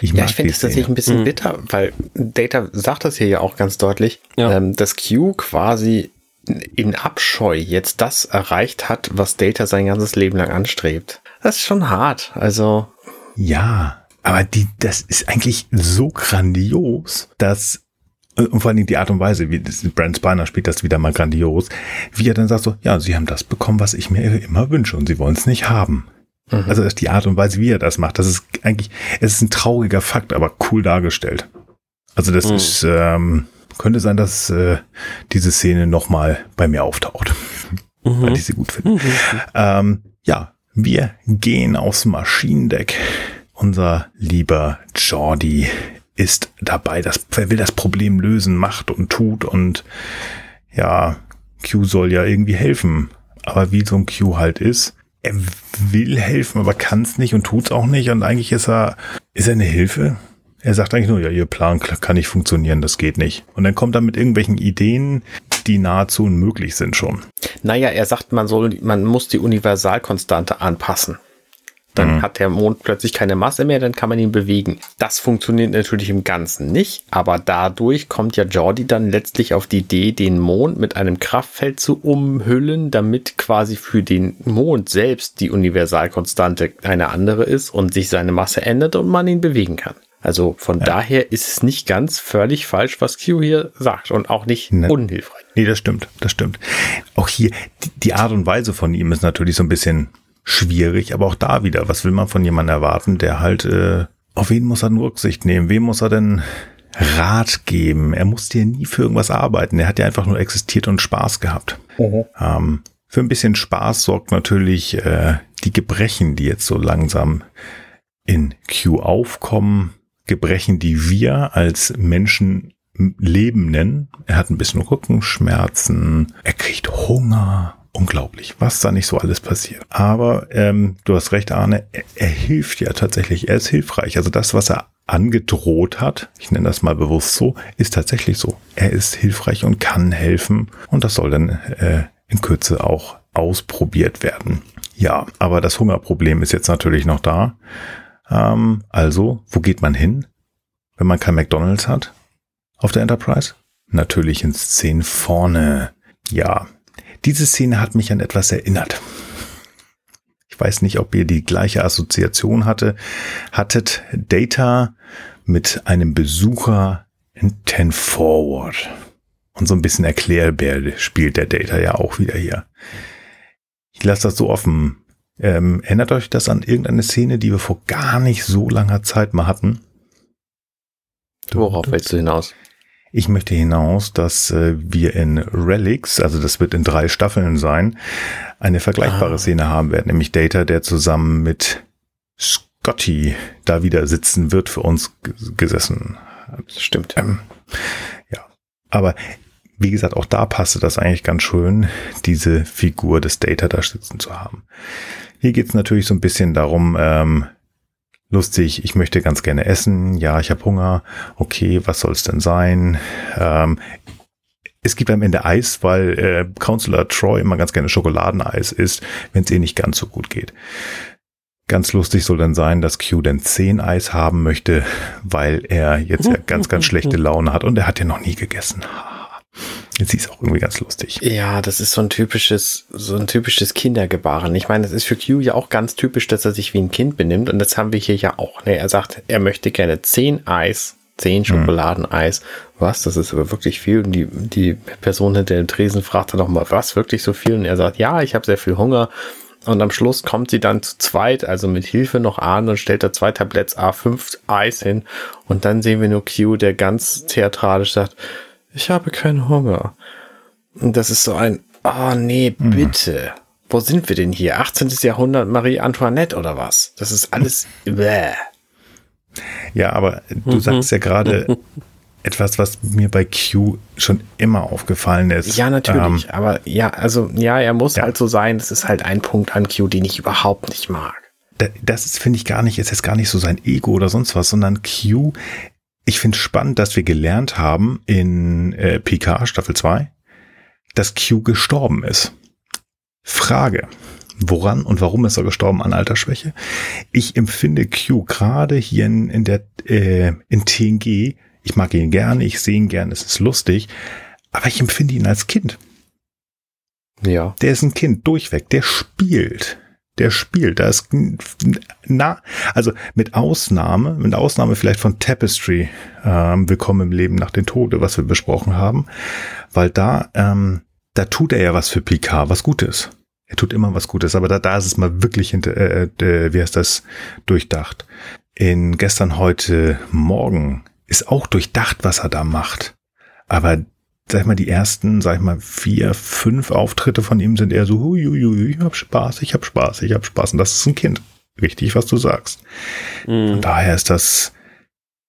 Ich Ja, ich finde es tatsächlich ein bisschen Mhm. bitter, weil Data sagt das hier ja auch ganz deutlich, Ja. ähm, dass Q quasi in Abscheu jetzt das erreicht hat, was Data sein ganzes Leben lang anstrebt. Das ist schon hart. Also, Ja, aber die, das ist eigentlich so grandios, dass und vor allen Dingen die Art und Weise, wie Brent Spiner spielt das wieder mal grandios, wie er dann sagt so, ja, sie haben das bekommen, was ich mir immer wünsche und sie wollen es nicht haben. Also das ist die Art und Weise, wie er das macht, das ist eigentlich, es ist ein trauriger Fakt, aber cool dargestellt. Also das Mhm. ist, ähm, könnte sein, dass äh, diese Szene nochmal bei mir auftaucht, weil ich sie gut finde. Ähm, ja, wir gehen aufs Maschinendeck unser lieber Jordi ist dabei, das, er will das Problem lösen, macht und tut und ja, Q soll ja irgendwie helfen. Aber wie so ein Q halt ist, er will helfen, aber kann es nicht und tut es auch nicht. Und eigentlich ist er, ist er eine Hilfe? Er sagt eigentlich nur, ja, ihr Plan kann nicht funktionieren, das geht nicht. Und dann kommt er mit irgendwelchen Ideen, die nahezu unmöglich sind schon. Naja, er sagt, man soll, man muss die Universalkonstante anpassen. Dann mhm. hat der Mond plötzlich keine Masse mehr, dann kann man ihn bewegen. Das funktioniert natürlich im Ganzen nicht, aber dadurch kommt ja Jordi dann letztlich auf die Idee, den Mond mit einem Kraftfeld zu umhüllen, damit quasi für den Mond selbst die Universalkonstante eine andere ist und sich seine Masse ändert und man ihn bewegen kann. Also von ja. daher ist es nicht ganz völlig falsch, was Q hier sagt und auch nicht ne. unhilfreich. Nee, das stimmt, das stimmt. Auch hier, die Art und Weise von ihm ist natürlich so ein bisschen schwierig, aber auch da wieder, was will man von jemandem erwarten, der halt, äh, auf wen muss er nur Rücksicht nehmen? Wem muss er denn Rat geben? Er musste ja nie für irgendwas arbeiten. Er hat ja einfach nur existiert und Spaß gehabt. Mhm. Ähm, für ein bisschen Spaß sorgt natürlich äh, die Gebrechen, die jetzt so langsam in Q aufkommen. Gebrechen, die wir als Menschen Leben nennen. Er hat ein bisschen Rückenschmerzen, er kriegt Hunger, unglaublich, was da nicht so alles passiert. Aber ähm, du hast recht, Arne, er, er hilft ja tatsächlich, er ist hilfreich. Also das, was er angedroht hat, ich nenne das mal bewusst so, ist tatsächlich so. Er ist hilfreich und kann helfen und das soll dann äh, in Kürze auch ausprobiert werden. Ja, aber das Hungerproblem ist jetzt natürlich noch da. Ähm, also, wo geht man hin, wenn man kein McDonald's hat auf der Enterprise? Natürlich in Szenen vorne. Ja, diese Szene hat mich an etwas erinnert. Ich weiß nicht, ob ihr die gleiche Assoziation hatte, hattet. Data mit einem Besucher in Ten Forward. Und so ein bisschen Erklärbär spielt der Data ja auch wieder hier. Ich lasse das so offen. Ähm, erinnert euch das an irgendeine Szene, die wir vor gar nicht so langer Zeit mal hatten? Worauf willst du hinaus? Ich möchte hinaus, dass äh, wir in Relics, also das wird in drei Staffeln sein, eine vergleichbare ah. Szene haben werden, nämlich Data, der zusammen mit Scotty da wieder sitzen wird, für uns gesessen. Stimmt. Ähm, ja. Aber wie gesagt, auch da passte das eigentlich ganz schön, diese Figur des Data da sitzen zu haben. Hier geht es natürlich so ein bisschen darum, ähm, lustig, ich möchte ganz gerne essen, ja, ich habe Hunger, okay, was soll es denn sein? Ähm, es gibt am Ende Eis, weil äh, Counselor Troy immer ganz gerne Schokoladeneis isst, wenn es eh nicht ganz so gut geht. Ganz lustig soll dann sein, dass Q dann 10 Eis haben möchte, weil er jetzt ja ganz, ganz schlechte Laune hat und er hat ja noch nie gegessen. Sie ist auch irgendwie ganz lustig. Ja, das ist so ein typisches, so ein typisches Kindergebaren. Ich meine, das ist für Q ja auch ganz typisch, dass er sich wie ein Kind benimmt. Und das haben wir hier ja auch. Ne? Er sagt, er möchte gerne zehn Eis, zehn Schokoladeneis. Was? Das ist aber wirklich viel. Und die, die Person hinter dem Tresen fragt dann nochmal, was? Wirklich so viel? Und er sagt, ja, ich habe sehr viel Hunger. Und am Schluss kommt sie dann zu zweit, also mit Hilfe noch an und stellt da zwei Tabletts A5 Eis hin. Und dann sehen wir nur Q, der ganz theatralisch sagt, ich habe keinen Hunger. Und das ist so ein, oh nee, mhm. bitte. Mhm. Wo sind wir denn hier? 18. Jahrhundert Marie Antoinette oder was? Das ist alles, bäh. Ja, aber du mhm. sagst ja gerade etwas, was mir bei Q schon immer aufgefallen ist. Ja, natürlich. Ähm, aber ja, also, ja, er muss ja. halt so sein. Das ist halt ein Punkt an Q, den ich überhaupt nicht mag. Das ist, finde ich, gar nicht, ist jetzt gar nicht so sein Ego oder sonst was, sondern Q ich finde spannend, dass wir gelernt haben in äh, PK Staffel 2, dass Q gestorben ist. Frage. Woran und warum ist er gestorben an Altersschwäche? Ich empfinde Q gerade hier in, in der äh, in TNG, ich mag ihn gerne, ich sehe ihn gerne, es ist lustig, aber ich empfinde ihn als Kind. Ja. Der ist ein Kind durchweg, der spielt der spielt. Da ist na, also mit Ausnahme, mit Ausnahme vielleicht von Tapestry, ähm, Willkommen im Leben nach dem Tode, was wir besprochen haben, weil da, ähm, da tut er ja was für Picard, was Gutes. Er tut immer was Gutes, aber da, da ist es mal wirklich hinter, äh, äh, wie heißt das, durchdacht. In gestern, heute, morgen ist auch durchdacht, was er da macht. Aber sag ich mal, die ersten, sag ich mal, vier, fünf Auftritte von ihm sind eher so, hui, hui, hui, ich hab Spaß, ich hab Spaß, ich hab Spaß. Und das ist ein Kind. richtig, was du sagst. Mhm. Von daher ist das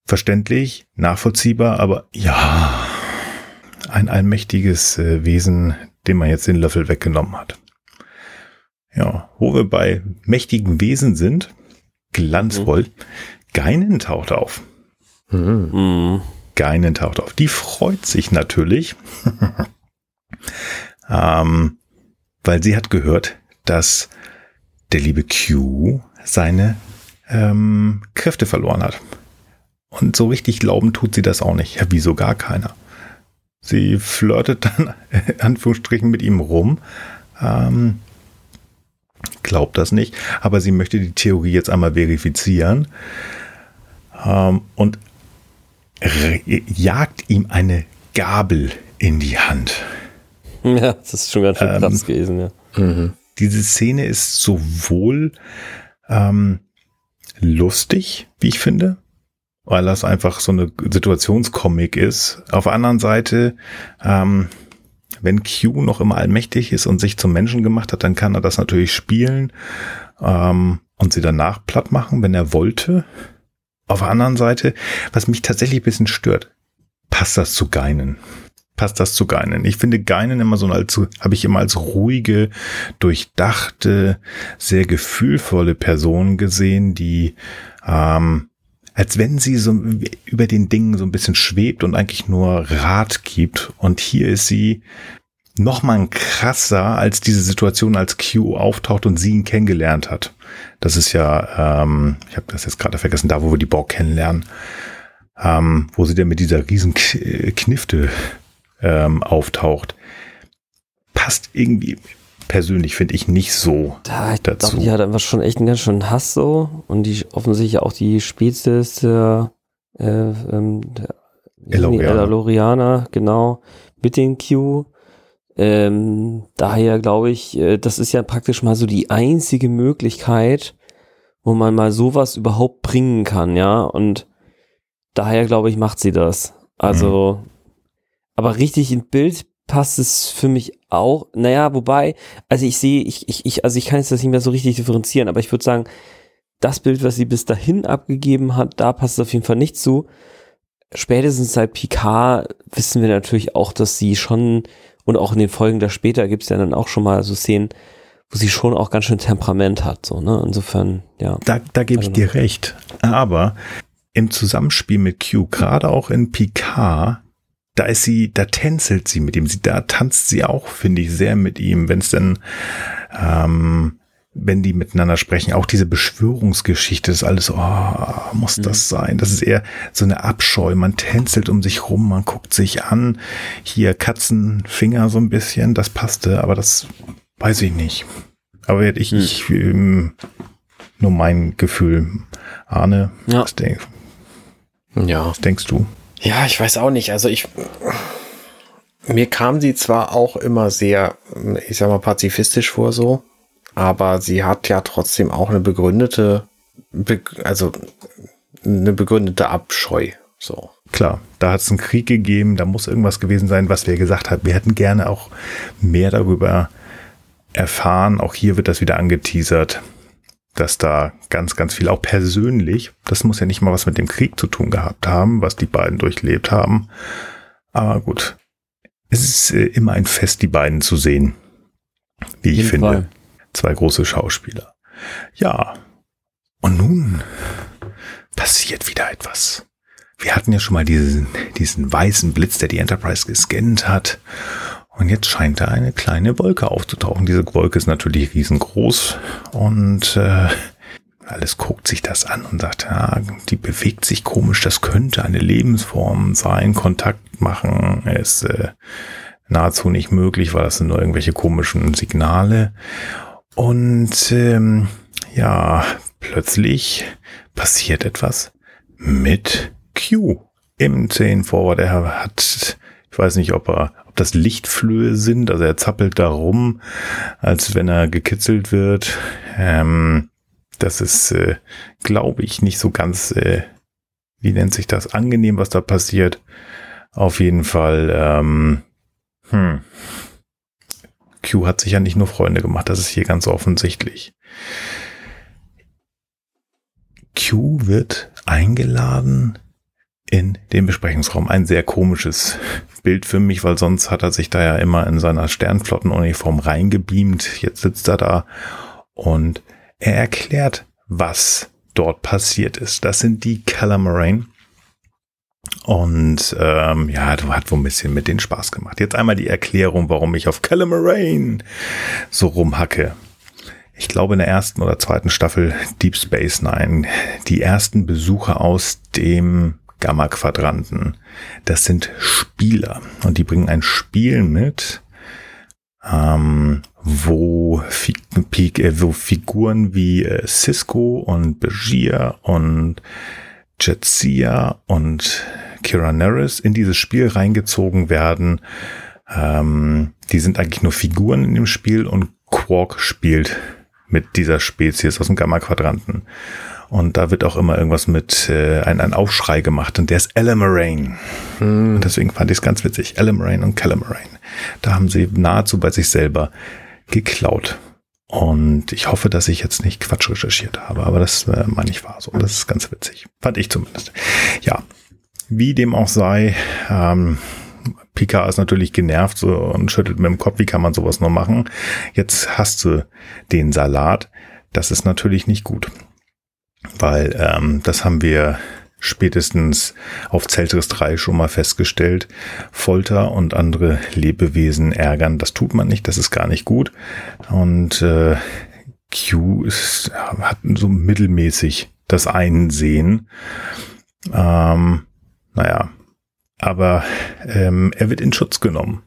verständlich, nachvollziehbar, aber ja, ein allmächtiges äh, Wesen, dem man jetzt den Löffel weggenommen hat. Ja, wo wir bei mächtigen Wesen sind, glanzvoll, mhm. Geinen taucht auf. Mhm. Geinen taucht auf. Die freut sich natürlich, ähm, weil sie hat gehört, dass der liebe Q seine ähm, Kräfte verloren hat. Und so richtig glauben tut sie das auch nicht. Ja, wieso gar keiner? Sie flirtet dann in Anführungsstrichen mit ihm rum. Ähm, glaubt das nicht, aber sie möchte die Theorie jetzt einmal verifizieren ähm, und jagt ihm eine Gabel in die Hand. Ja, das ist schon ganz schön krass ähm, gewesen, ja. Mhm. Diese Szene ist sowohl ähm, lustig, wie ich finde, weil das einfach so eine Situationscomic ist. Auf der anderen Seite, ähm, wenn Q noch immer allmächtig ist und sich zum Menschen gemacht hat, dann kann er das natürlich spielen ähm, und sie danach platt machen, wenn er wollte. Auf der anderen Seite, was mich tatsächlich ein bisschen stört, passt das zu Geinen? Passt das zu Geinen? Ich finde Geinen immer so als, habe ich immer als ruhige, durchdachte, sehr gefühlvolle Person gesehen, die ähm, als wenn sie so über den Dingen so ein bisschen schwebt und eigentlich nur Rat gibt. Und hier ist sie noch mal krasser als diese Situation, als Q auftaucht und sie ihn kennengelernt hat. Das ist ja, ähm, ich habe das jetzt gerade vergessen, da wo wir die Borg kennenlernen, ähm, wo sie dann mit dieser riesen Knifte ähm, auftaucht. Passt irgendwie persönlich finde ich nicht so da, ich dazu. Glaub, die hat einfach schon echt einen ganz schönen Hass so und die offensichtlich auch die Spezies der, äh, ähm, der Elorianer, genau, mit den Q. Ähm, daher glaube ich, äh, das ist ja praktisch mal so die einzige Möglichkeit, wo man mal sowas überhaupt bringen kann, ja. Und daher glaube ich, macht sie das. Also, mhm. aber richtig in Bild passt es für mich auch. Naja, wobei, also ich sehe, ich, ich, ich, also ich kann jetzt das nicht mehr so richtig differenzieren, aber ich würde sagen, das Bild, was sie bis dahin abgegeben hat, da passt auf jeden Fall nicht zu. Spätestens seit Picard wissen wir natürlich auch, dass sie schon, und auch in den Folgen da später gibt es ja dann auch schon mal so Szenen, wo sie schon auch ganz schön Temperament hat, so, ne? Insofern, ja. Da, da gebe ich also dir recht. Aber im Zusammenspiel mit Q, gerade auch in Picard, da ist sie, da tänzelt sie mit ihm, sie, da tanzt sie auch, finde ich, sehr mit ihm, wenn es denn, ähm, wenn die miteinander sprechen, auch diese Beschwörungsgeschichte ist alles, oh, muss mhm. das sein? Das ist eher so eine Abscheu. Man tänzelt um sich rum, man guckt sich an. Hier Katzenfinger so ein bisschen, das passte, aber das weiß ich nicht. Aber ich, mhm. ich ähm, nur mein Gefühl. Arne, ja. was, denk, ja. was denkst du? Ja, ich weiß auch nicht. Also ich, mir kam sie zwar auch immer sehr, ich sag mal, pazifistisch vor so, aber sie hat ja trotzdem auch eine begründete, also eine begründete Abscheu. So. Klar, da hat es einen Krieg gegeben, da muss irgendwas gewesen sein, was wir gesagt haben. Wir hätten gerne auch mehr darüber erfahren. Auch hier wird das wieder angeteasert dass da ganz, ganz viel auch persönlich, das muss ja nicht mal was mit dem Krieg zu tun gehabt haben, was die beiden durchlebt haben. Aber gut, es ist äh, immer ein Fest, die beiden zu sehen, wie ich finde. Fall. Zwei große Schauspieler. Ja, und nun passiert wieder etwas. Wir hatten ja schon mal diesen, diesen weißen Blitz, der die Enterprise gescannt hat. Und jetzt scheint da eine kleine Wolke aufzutauchen. Diese Wolke ist natürlich riesengroß und äh, alles guckt sich das an und sagt, ja, die bewegt sich komisch, das könnte eine Lebensform sein, Kontakt machen ist äh, nahezu nicht möglich, weil das sind nur irgendwelche komischen Signale. Und ähm, ja, plötzlich passiert etwas mit Q im 10 Forward. Er hat, ich weiß nicht, ob er ob das Lichtflöhe sind. Also er zappelt da rum, als wenn er gekitzelt wird. Ähm, das ist, äh, glaube ich, nicht so ganz, äh, wie nennt sich das, angenehm, was da passiert. Auf jeden Fall, ähm, hm. Q hat sich ja nicht nur Freunde gemacht, das ist hier ganz offensichtlich. Q wird eingeladen in den Besprechungsraum. Ein sehr komisches Bild für mich, weil sonst hat er sich da ja immer in seiner Sternflottenuniform reingebeamt. Jetzt sitzt er da und er erklärt, was dort passiert ist. Das sind die Calamarain. Und ähm, ja, hat wohl ein bisschen mit denen Spaß gemacht. Jetzt einmal die Erklärung, warum ich auf Calamarain so rumhacke. Ich glaube in der ersten oder zweiten Staffel Deep Space Nine, die ersten Besucher aus dem Gamma-Quadranten. Das sind Spieler und die bringen ein Spiel mit, ähm, wo, Fi äh, wo Figuren wie äh, Cisco und Begier und Jetsia und Kira Nerys in dieses Spiel reingezogen werden. Ähm, die sind eigentlich nur Figuren in dem Spiel und Quark spielt mit dieser Spezies aus dem Gamma-Quadranten. Und da wird auch immer irgendwas mit äh, ein, ein Aufschrei gemacht und der ist Elamarain. Hm. Und deswegen fand ich es ganz witzig. Elamarain und Calamarain. Da haben sie nahezu bei sich selber geklaut. Und ich hoffe, dass ich jetzt nicht Quatsch recherchiert habe, aber das äh, meine ich war so. Das ist ganz witzig. Fand ich zumindest. Ja, wie dem auch sei, ähm, Pika ist natürlich genervt so, und schüttelt mit dem Kopf, wie kann man sowas nur machen? Jetzt hast du den Salat. Das ist natürlich nicht gut weil ähm, das haben wir spätestens auf Celtris 3 schon mal festgestellt. Folter und andere Lebewesen ärgern, das tut man nicht, das ist gar nicht gut. Und äh, Q ist, hat so mittelmäßig das Einsehen. Ähm, naja, aber ähm, er wird in Schutz genommen.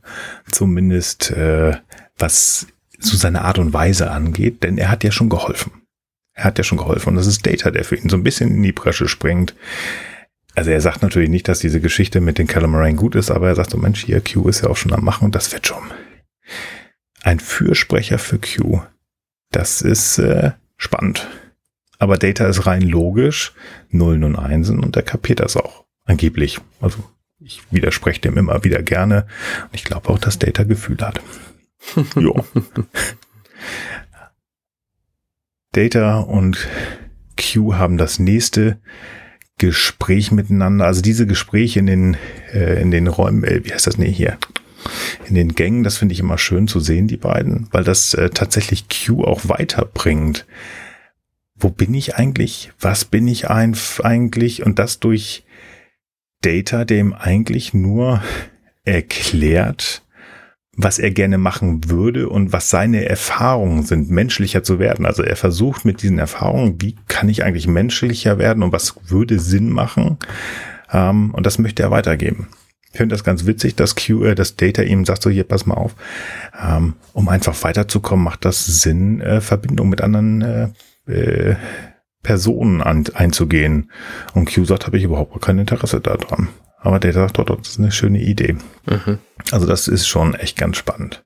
Zumindest äh, was so seine Art und Weise angeht, denn er hat ja schon geholfen. Er hat ja schon geholfen und das ist Data, der für ihn so ein bisschen in die Bresche springt. Also er sagt natürlich nicht, dass diese Geschichte mit den Calamarain gut ist, aber er sagt so, Mensch, hier, Q ist ja auch schon am Machen und das wird schon. Ein Fürsprecher für Q. Das ist äh, spannend. Aber Data ist rein logisch, Nullen und Einsen und er kapiert das auch. Angeblich. Also ich widerspreche dem immer wieder gerne. Und ich glaube auch, dass Data Gefühl hat. ja. Data und Q haben das nächste Gespräch miteinander. Also diese Gespräche in den, äh, in den Räumen, äh, wie heißt das nee, hier? In den Gängen, das finde ich immer schön zu sehen, die beiden, weil das äh, tatsächlich Q auch weiterbringt. Wo bin ich eigentlich? Was bin ich ein, eigentlich? Und das durch Data, dem eigentlich nur erklärt, was er gerne machen würde und was seine Erfahrungen sind, menschlicher zu werden. Also er versucht mit diesen Erfahrungen, wie kann ich eigentlich menschlicher werden und was würde Sinn machen? Ähm, und das möchte er weitergeben. Ich finde das ganz witzig, dass Q, äh, das Data ihm sagt so, hier, pass mal auf, ähm, um einfach weiterzukommen, macht das Sinn, äh, Verbindung mit anderen äh, äh, Personen an, einzugehen. Und Q sagt, habe ich überhaupt kein Interesse daran. Aber der sagt doch, das ist eine schöne Idee. Mhm. Also das ist schon echt ganz spannend.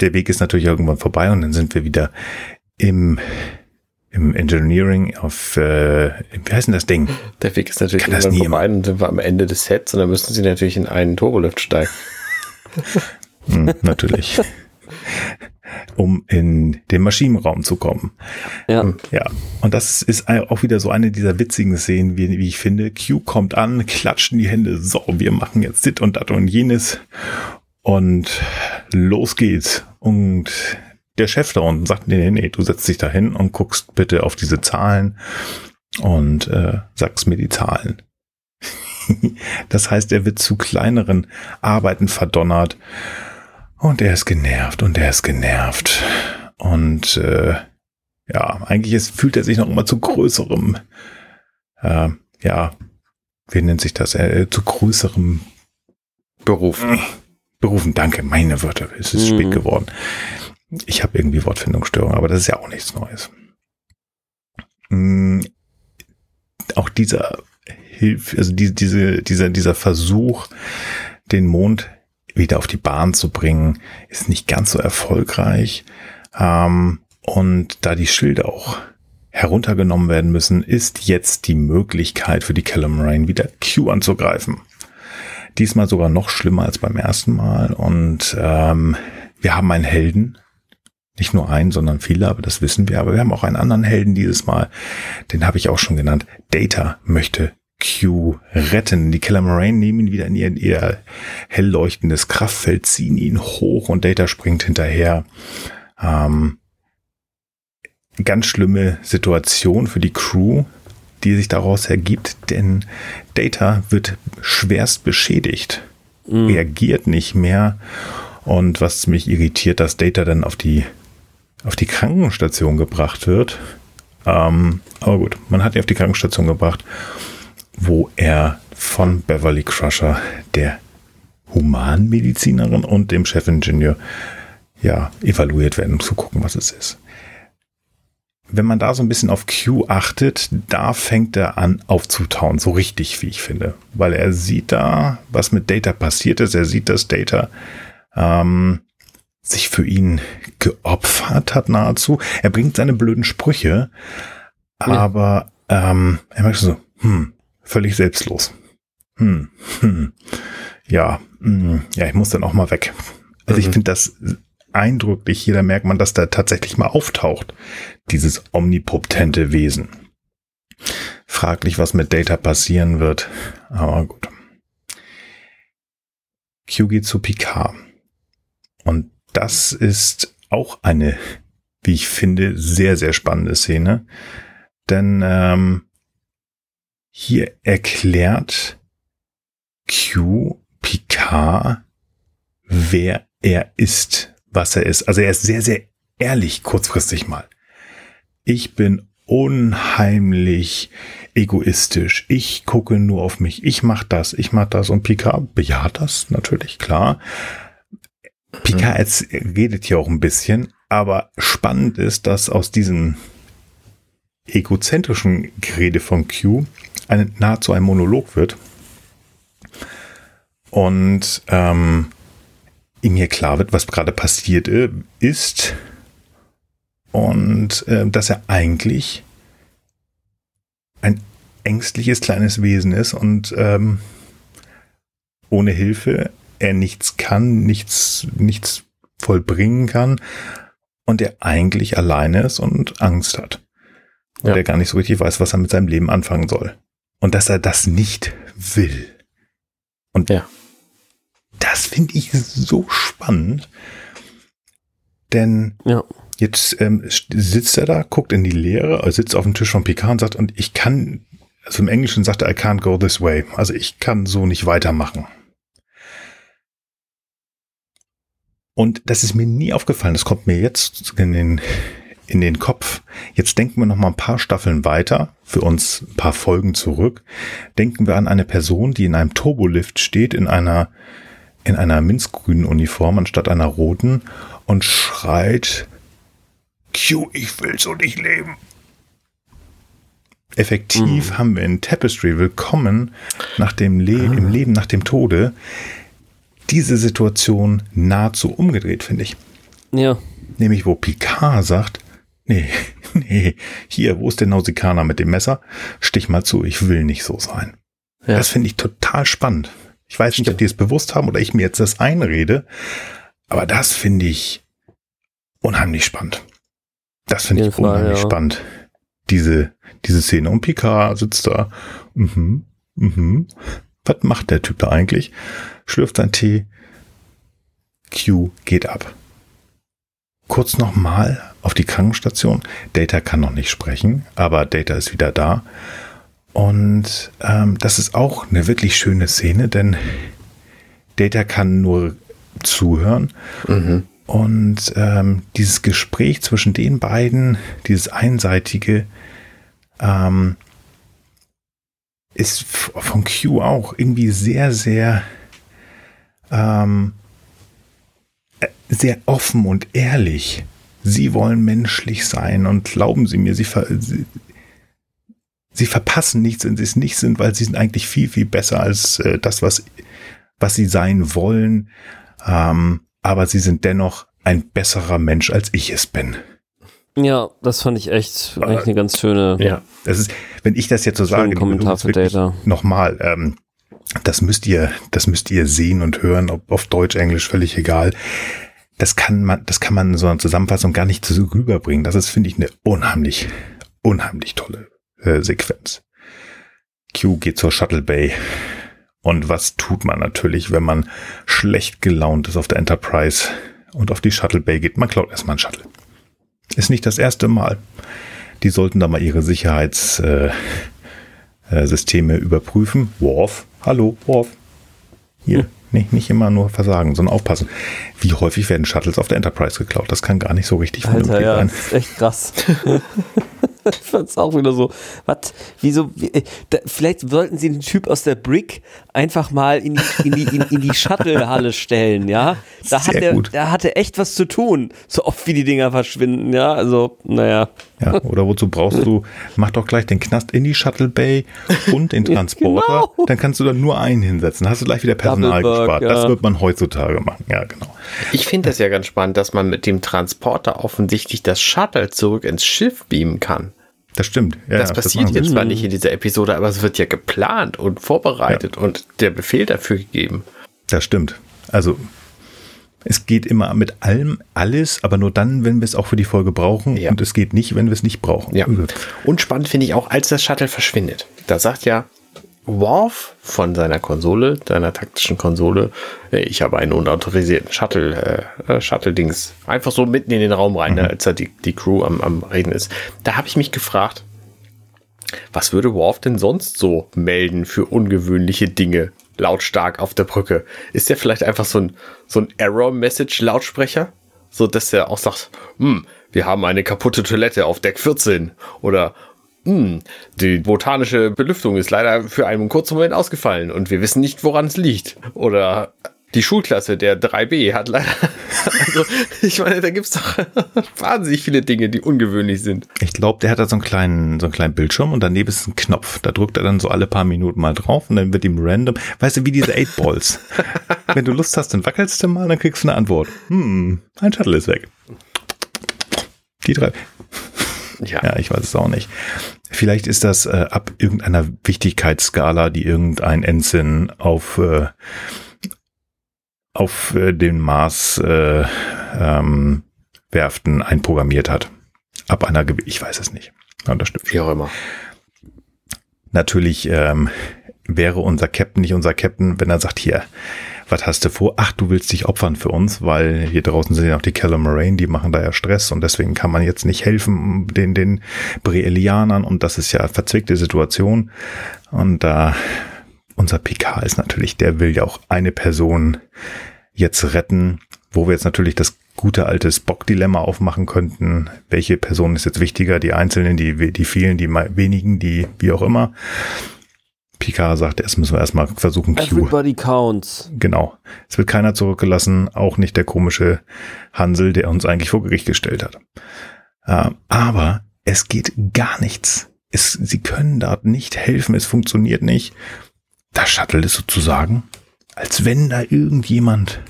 Der Weg ist natürlich irgendwann vorbei und dann sind wir wieder im im Engineering auf, äh, wie heißt denn das Ding? Der Weg ist natürlich Kann irgendwann vorbei und sind wir am Ende des Sets und dann müssen sie natürlich in einen Turbolift steigen. hm, natürlich. um in den Maschinenraum zu kommen. Ja. Ja. Und das ist auch wieder so eine dieser witzigen Szenen, wie, wie ich finde. Q kommt an, klatscht in die Hände. So, wir machen jetzt dit und dat und jenes. Und los geht's. Und der Chef da unten sagt, nee, nee, nee, du setzt dich da hin und guckst bitte auf diese Zahlen und äh, sagst mir die Zahlen. das heißt, er wird zu kleineren Arbeiten verdonnert und er ist genervt und er ist genervt. Und äh, ja, eigentlich ist, fühlt er sich noch immer zu größerem, äh, ja, wie nennt sich das, äh, zu größerem Beruf. Berufen, danke, meine Wörter, es ist mhm. spät geworden. Ich habe irgendwie Wortfindungsstörung, aber das ist ja auch nichts Neues. Mhm. Auch dieser Hilf, also die, diese, dieser, dieser Versuch, den Mond wieder auf die Bahn zu bringen, ist nicht ganz so erfolgreich. Ähm, und da die Schilde auch heruntergenommen werden müssen, ist jetzt die Möglichkeit für die Calamarain wieder Q anzugreifen. Diesmal sogar noch schlimmer als beim ersten Mal. Und ähm, wir haben einen Helden, Nicht nur einen, sondern viele, aber das wissen wir. Aber wir haben auch einen anderen Helden dieses Mal. Den habe ich auch schon genannt. Data möchte Q retten. Die Killer Moraine nehmen ihn wieder in ihr, ihr hell leuchtendes Kraftfeld, ziehen ihn hoch und Data springt hinterher. Ähm, ganz schlimme Situation für die Crew, die sich daraus ergibt, denn Data wird schwerst beschädigt, mhm. reagiert nicht mehr. Und was mich irritiert, dass Data dann auf die auf die Krankenstation gebracht wird. Ähm, aber gut, man hat ihn auf die Krankenstation gebracht, wo er von Beverly Crusher, der Humanmedizinerin und dem Chefingenieur, ja, evaluiert werden, um zu gucken, was es ist. Wenn man da so ein bisschen auf Q achtet, da fängt er an aufzutauen, so richtig, wie ich finde. Weil er sieht da, was mit Data passiert ist. Er sieht, dass Data ähm, sich für ihn geopfert hat nahezu. Er bringt seine blöden Sprüche, aber ähm, er merkt so, hm, völlig selbstlos. Hm, hm, ja, hm, ja, ich muss dann auch mal weg. Also mhm. ich finde das eindrücklich. Hier da merkt man, dass da tatsächlich mal auftaucht, dieses omnipotente Wesen. Fraglich, was mit Data passieren wird, aber gut. Q geht zu Picard. Und das ist auch eine, wie ich finde, sehr, sehr spannende Szene. Denn ähm, hier erklärt Q Picard, wer er ist, was er ist. Also er ist sehr, sehr ehrlich kurzfristig mal. Ich bin unheimlich egoistisch. Ich gucke nur auf mich. Ich mach das, ich mach das. Und Picard bejaht das natürlich, klar. Picard mhm. redet hier auch ein bisschen, aber spannend ist, dass aus diesem egozentrischen Gerede von Q eine, nahezu ein Monolog wird. Und ähm, ihm hier klar wird, was gerade passiert ist. Und äh, dass er eigentlich ein ängstliches kleines Wesen ist und ähm, ohne Hilfe er nichts kann, nichts, nichts vollbringen kann und er eigentlich alleine ist und Angst hat. Und ja. er gar nicht so richtig weiß, was er mit seinem Leben anfangen soll. Und dass er das nicht will. Und ja. das finde ich so spannend. Denn ja. jetzt ähm, sitzt er da, guckt in die Leere, sitzt auf dem Tisch von Picard und sagt, und ich kann, also im Englischen sagt er, I can't go this way. Also ich kann so nicht weitermachen. Und das ist mir nie aufgefallen. Das kommt mir jetzt in den, in den Kopf. Jetzt denken wir noch mal ein paar Staffeln weiter, für uns ein paar Folgen zurück. Denken wir an eine Person, die in einem Turbolift steht, in einer, in einer minzgrünen Uniform anstatt einer roten und schreit, Q, ich will so nicht leben. Effektiv mhm. haben wir in Tapestry Willkommen nach dem Le ah. im Leben nach dem Tode diese Situation nahezu umgedreht, finde ich. Ja. Nämlich, wo Picard sagt, nee, nee, hier, wo ist der Nausikaner mit dem Messer? Stich mal zu, ich will nicht so sein. Ja. Das finde ich total spannend. Ich weiß nicht, ob die es bewusst haben oder ich mir jetzt das einrede, aber das finde ich unheimlich spannend. Das finde ich Fall, unheimlich ja. spannend. Diese, diese Szene. Und Picard sitzt da. Mhm, mhm. Was macht der Typ da eigentlich? schlürft sein Tee. Q geht ab. Kurz nochmal auf die Krankenstation. Data kann noch nicht sprechen, aber Data ist wieder da. Und ähm, das ist auch eine wirklich schöne Szene, denn Data kann nur zuhören. Mhm. Und ähm, dieses Gespräch zwischen den beiden, dieses einseitige, ähm, ist von Q auch irgendwie sehr, sehr ähm, äh, sehr offen und ehrlich. Sie wollen menschlich sein und glauben Sie mir, sie, ver sie, sie verpassen nichts, wenn sie es nicht sind, weil sie sind eigentlich viel, viel besser als äh, das, was, was sie sein wollen. Ähm, aber sie sind dennoch ein besserer Mensch, als ich es bin. Ja, das fand ich echt eigentlich eine ganz schöne. Ja, das ist, wenn ich das jetzt so sage, Kommentar für Data. Nochmal, ähm, das müsst ihr, das müsst ihr sehen und hören, ob auf Deutsch, Englisch, völlig egal. Das kann man, das kann man in so einer Zusammenfassung gar nicht so rüberbringen. Das ist, finde ich, eine unheimlich, unheimlich tolle äh, Sequenz. Q geht zur Shuttle Bay. Und was tut man natürlich, wenn man schlecht gelaunt ist auf der Enterprise und auf die Shuttle Bay geht? Man klaut erstmal einen Shuttle. Ist nicht das erste Mal. Die sollten da mal ihre Sicherheitssysteme äh, äh, überprüfen. Worf, hallo, Worf. Hier, hm. Nicht, nicht immer nur versagen, sondern aufpassen. Wie häufig werden Shuttles auf der Enterprise geklaut? Das kann gar nicht so richtig Alter, ja, sein. Das ist echt krass. ich fand's auch wieder so, was, wieso, wie, äh, da, vielleicht sollten sie den Typ aus der Brick einfach mal in die, in die, in, in die Shuttle-Halle stellen, ja. Da hat er, da hatte echt was zu tun, so oft wie die Dinger verschwinden, ja. Also, naja. Ja, oder wozu brauchst du, mach doch gleich den Knast in die Shuttle Bay und den Transporter, genau. dann kannst du da nur einen hinsetzen, hast du gleich wieder Personal gespart. Ja. Das wird man heutzutage machen, ja, genau. Ich finde das ja ganz spannend, dass man mit dem Transporter offensichtlich das Shuttle zurück ins Schiff beamen kann. Das stimmt. Ja, das passiert das jetzt zwar nicht in dieser Episode, aber es wird ja geplant und vorbereitet ja. und der Befehl dafür gegeben. Das stimmt. Also es geht immer mit allem alles, aber nur dann, wenn wir es auch für die Folge brauchen. Ja. Und es geht nicht, wenn wir es nicht brauchen. Ja. Und spannend finde ich auch, als das Shuttle verschwindet. Da sagt ja Worf von seiner Konsole, seiner taktischen Konsole, äh, ich habe einen unautorisierten Shuttle, äh, äh, Shuttle-Dings, einfach so mitten in den Raum rein, mhm. ne, als da die, die Crew am, am Reden ist. Da habe ich mich gefragt, was würde Worf denn sonst so melden für ungewöhnliche Dinge lautstark auf der Brücke? Ist der vielleicht einfach so ein, so ein Error-Message-Lautsprecher? So dass er auch sagt, hm, wir haben eine kaputte Toilette auf Deck 14 oder die botanische Belüftung ist leider für einen kurzen Moment ausgefallen und wir wissen nicht, woran es liegt. Oder die Schulklasse der 3b hat leider. Also, ich meine, da gibt es doch wahnsinnig viele Dinge, die ungewöhnlich sind. Ich glaube, der hat da so einen kleinen, so einen kleinen Bildschirm und daneben ist ein Knopf. Da drückt er dann so alle paar Minuten mal drauf und dann wird ihm random, weißt du, wie diese 8 Balls. Wenn du Lust hast, dann wackelst du mal, dann kriegst du eine Antwort. Hm, ein Shuttle ist weg. Die drei. Ja. ja, ich weiß es auch nicht. Vielleicht ist das äh, ab irgendeiner Wichtigkeitsskala, die irgendein Ensign auf äh, auf äh, den Mars äh, ähm, Werften einprogrammiert hat. Ab einer, Ge ich weiß es nicht. Ja, das stimmt. Wie auch immer. Natürlich ähm, wäre unser Captain nicht unser Captain, wenn er sagt, hier, was hast du vor? Ach, du willst dich opfern für uns, weil hier draußen sind ja noch die Calamarain, die machen da ja Stress und deswegen kann man jetzt nicht helfen den, den Brelianern und das ist ja verzwickte Situation. Und da äh, unser PK ist natürlich, der will ja auch eine Person jetzt retten, wo wir jetzt natürlich das gute alte Spock-Dilemma aufmachen könnten. Welche Person ist jetzt wichtiger? Die Einzelnen, die, die vielen, die wenigen, die wie auch immer. Picard sagt, erst müssen wir erstmal versuchen, Q. Everybody counts. Genau. Es wird keiner zurückgelassen, auch nicht der komische Hansel, der uns eigentlich vor Gericht gestellt hat. Äh, aber es geht gar nichts. Es, sie können da nicht helfen, es funktioniert nicht. Das Shuttle ist sozusagen, als wenn da irgendjemand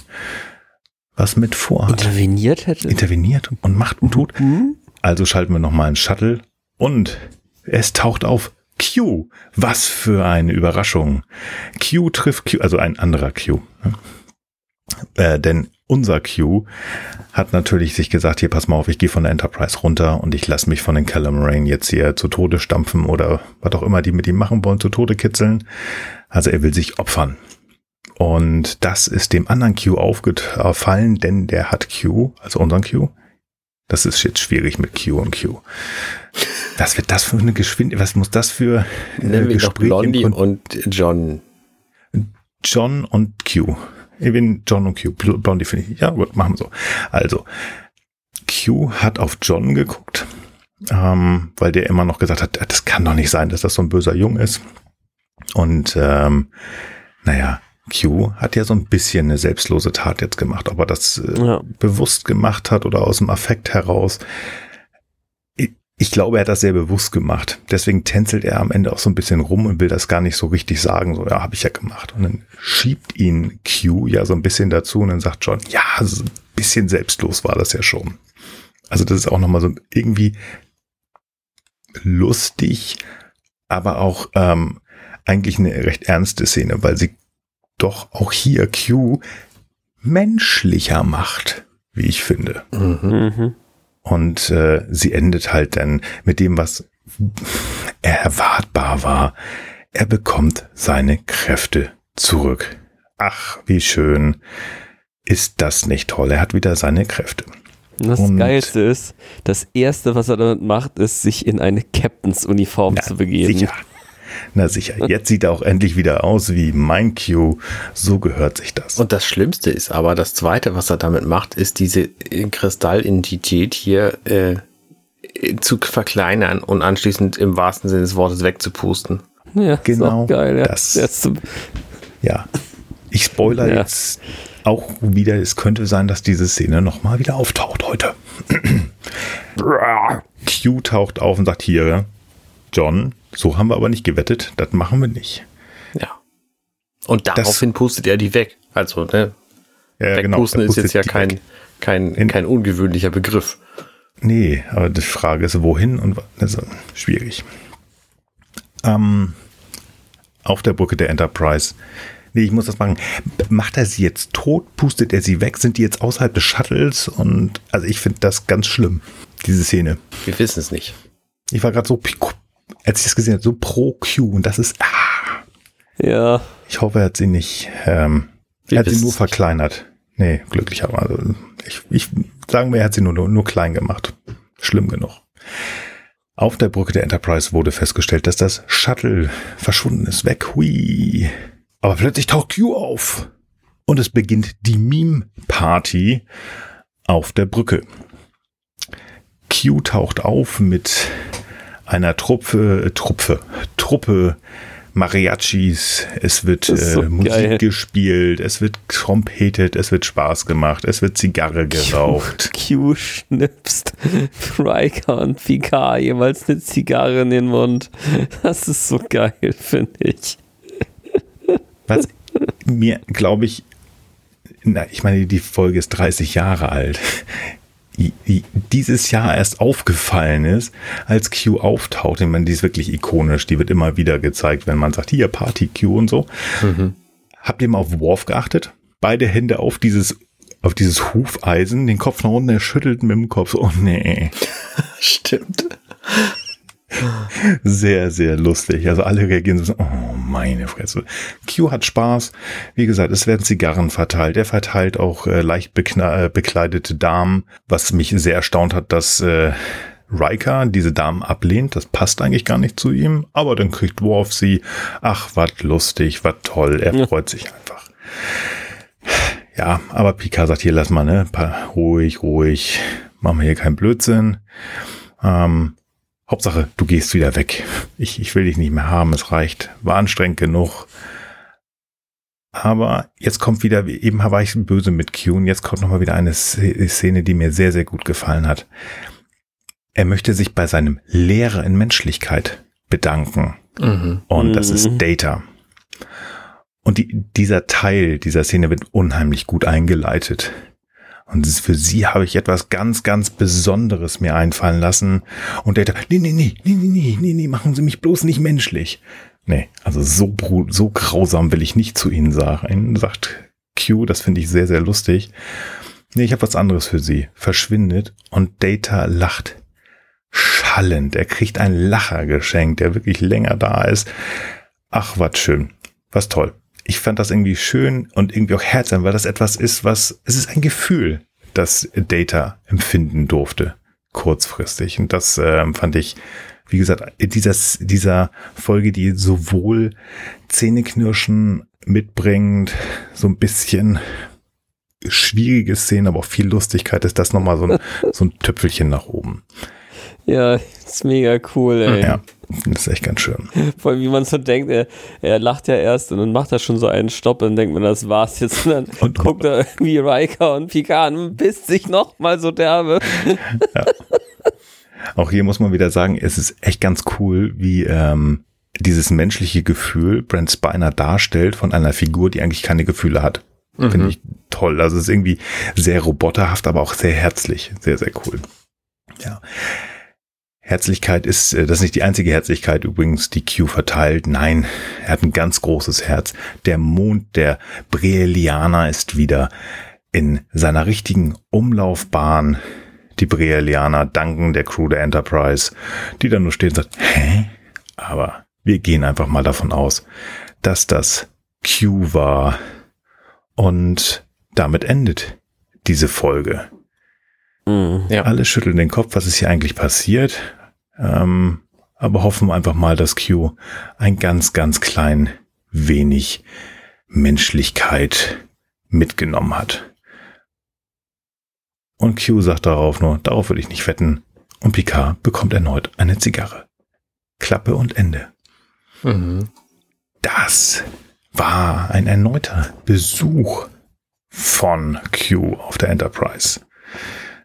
was mit vorhat. Interveniert hätte. Interveniert und macht und tut. Mhm. Also schalten wir nochmal ein Shuttle und es taucht auf Q. Was für eine Überraschung. Q trifft Q, also ein anderer Q. Ne? Äh, denn unser Q hat natürlich sich gesagt, hier pass mal auf, ich gehe von der Enterprise runter und ich lasse mich von den Calamarain jetzt hier zu Tode stampfen oder was auch immer die mit ihm machen wollen, zu Tode kitzeln. Also er will sich opfern. Und das ist dem anderen Q aufgefallen, denn der hat Q, also unseren Q. Das ist jetzt schwierig mit Q und Q. Was wird das für eine Geschwindigkeit? Was muss das für äh, Nennen wir Gespräche Blondie und John. John und Q. Ich bin John und Q. Blondie finde ich. Ja, gut, machen wir so. Also, Q hat auf John geguckt, ähm, weil der immer noch gesagt hat, das kann doch nicht sein, dass das so ein böser Jung ist. Und ähm, naja, Q hat ja so ein bisschen eine selbstlose Tat jetzt gemacht. Ob er das äh, ja. bewusst gemacht hat oder aus dem Affekt heraus, ich glaube, er hat das sehr bewusst gemacht. Deswegen tänzelt er am Ende auch so ein bisschen rum und will das gar nicht so richtig sagen. So, ja, habe ich ja gemacht. Und dann schiebt ihn Q ja so ein bisschen dazu und dann sagt John, ja, so ein bisschen selbstlos war das ja schon. Also das ist auch nochmal so irgendwie lustig, aber auch ähm, eigentlich eine recht ernste Szene, weil sie doch auch hier Q menschlicher macht. wie ich finde. Mhm. Und äh, sie endet halt dann mit dem, was erwartbar war. Er bekommt seine Kräfte zurück. Ach, wie schön. Ist das nicht toll? Er hat wieder seine Kräfte. Das und Geilste ist, das Erste, was er damit macht, ist, sich in eine Captains-Uniform zu begeben. Sicher. Na sicher, jetzt sieht er auch endlich wieder aus wie mein Q. So gehört sich das. Und das Schlimmste ist aber, das Zweite, was er damit macht, ist diese Kristallidentität hier äh, zu verkleinern und anschließend im wahrsten Sinne des Wortes wegzupusten. Ja, genau. geil, ja. Das, das ja. Ich spoiler ja. jetzt auch wieder, es könnte sein, dass diese Szene nochmal wieder auftaucht heute. Q taucht auf und sagt hier, John, so haben wir aber nicht gewettet, das machen wir nicht. Ja. Und daraufhin das, pustet er die weg. Also, ne? Ja, Wegpusten genau, ist jetzt ja kein, kein, kein ungewöhnlicher Begriff. Nee, aber die Frage ist, wohin und also, schwierig. Ähm, auf der Brücke der Enterprise. Nee, ich muss das machen. Macht er sie jetzt tot? Pustet er sie weg? Sind die jetzt außerhalb des Shuttles? Und also ich finde das ganz schlimm, diese Szene. Wir wissen es nicht. Ich war gerade so als ich das gesehen habe, so pro Q und das ist, ah. Ja. Ich hoffe, er hat sie nicht, ähm, er hat sie nur verkleinert. Nee, glücklicherweise. Also ich, ich sagen wir, er hat sie nur, nur, nur klein gemacht. Schlimm genug. Auf der Brücke der Enterprise wurde festgestellt, dass das Shuttle verschwunden ist. Weg, hui. Aber plötzlich taucht Q auf. Und es beginnt die Meme-Party auf der Brücke. Q taucht auf mit einer Truppe, Truppe, Truppe Mariachis, es wird so äh, Musik geil. gespielt, es wird trompetet, es wird Spaß gemacht, es wird Zigarre geraucht. Q, Q schnipst Riker und Picard jeweils eine Zigarre in den Mund. Das ist so geil, finde ich. Was mir, glaube ich, na, ich meine, die Folge ist 30 Jahre alt dieses Jahr erst aufgefallen ist, als Q auftaucht. Ich meine, die ist wirklich ikonisch. Die wird immer wieder gezeigt, wenn man sagt, hier Party Q und so. Mhm. Habt ihr mal auf Worf geachtet? Beide Hände auf dieses auf dieses Hufeisen, den Kopf nach unten, er schüttelt mit dem Kopf. Oh nee. Stimmt. Sehr, sehr lustig. Also alle reagieren so, oh meine Fresse. Q hat Spaß. Wie gesagt, es werden Zigarren verteilt. Er verteilt auch äh, leicht äh, bekleidete Damen, was mich sehr erstaunt hat, dass äh, Riker diese Damen ablehnt. Das passt eigentlich gar nicht zu ihm. Aber dann kriegt Worf sie. Ach, was lustig, was toll. Er ja. freut sich einfach. Ja, aber Picard sagt hier, lass mal, ne, ruhig, ruhig. Machen wir hier keinen Blödsinn. Ähm, Hauptsache, du gehst wieder weg. Ich, ich will dich nicht mehr haben, es reicht. War anstrengend genug. Aber jetzt kommt wieder, eben war ich böse mit Q und jetzt kommt nochmal wieder eine Szene, die mir sehr, sehr gut gefallen hat. Er möchte sich bei seinem Lehrer in Menschlichkeit bedanken. Mhm. Und das ist mhm. Data. Und die, dieser Teil dieser Szene wird unheimlich gut eingeleitet. Und für sie habe ich etwas ganz, ganz Besonderes mir einfallen lassen. Und der, nee, nee, nee, nee, nee, nee, nee, machen Sie mich bloß nicht menschlich. Nee, also so, so grausam will ich nicht zu Ihnen sagen, sagt Q. Das finde ich sehr, sehr lustig. Nee, ich habe was anderes für Sie. Verschwindet und Data lacht schallend. Er kriegt ein Lacher geschenkt, der wirklich länger da ist. Ach, was schön. Was toll ich fand das irgendwie schön und irgendwie auch herzhaft, weil das etwas ist, was, es ist ein Gefühl, das Data empfinden durfte, kurzfristig. Und das äh, fand ich, wie gesagt, dieser, dieser Folge, die sowohl Zähneknirschen mitbringt, so ein bisschen schwierige Szenen, aber auch viel Lustigkeit, ist das nochmal so ein, so ein Tüpfelchen nach oben. Ja, ist mega cool, ey. Ja, das ist echt ganz schön. Vor allem, wie man so denkt, er, er lacht ja erst und dann macht er schon so einen Stopp und denkt man, das war's jetzt. Und dann und, guckt er irgendwie Riker und Picard und bisst sich noch mal so derbe. Ja. Auch hier muss man wieder sagen, es ist echt ganz cool, wie ähm, dieses menschliche Gefühl Brent Spiner darstellt von einer Figur, die eigentlich keine Gefühle hat. Mhm. Finde ich toll. Also es ist irgendwie sehr roboterhaft, aber auch sehr herzlich. Sehr, sehr cool. Ja. Herzlichkeit ist, äh, das ist nicht die einzige Herzlichkeit übrigens, die Q verteilt. Nein, er hat ein ganz großes Herz. Der Mond der Brelianer ist wieder in seiner richtigen Umlaufbahn die Brelianer danken der Crew der Enterprise, die dann nur steht und sagt, hä? Aber wir gehen einfach mal davon aus, dass das Q war. Und damit endet diese Folge. Mhm. Ja. Alle schütteln den Kopf, was ist hier eigentlich passiert. Ähm, aber hoffen einfach mal, dass Q ein ganz, ganz klein wenig Menschlichkeit mitgenommen hat. Und Q sagt darauf nur, darauf würde ich nicht wetten. Und Picard bekommt erneut eine Zigarre. Klappe und Ende. Mhm. Das war ein erneuter Besuch von Q auf der Enterprise.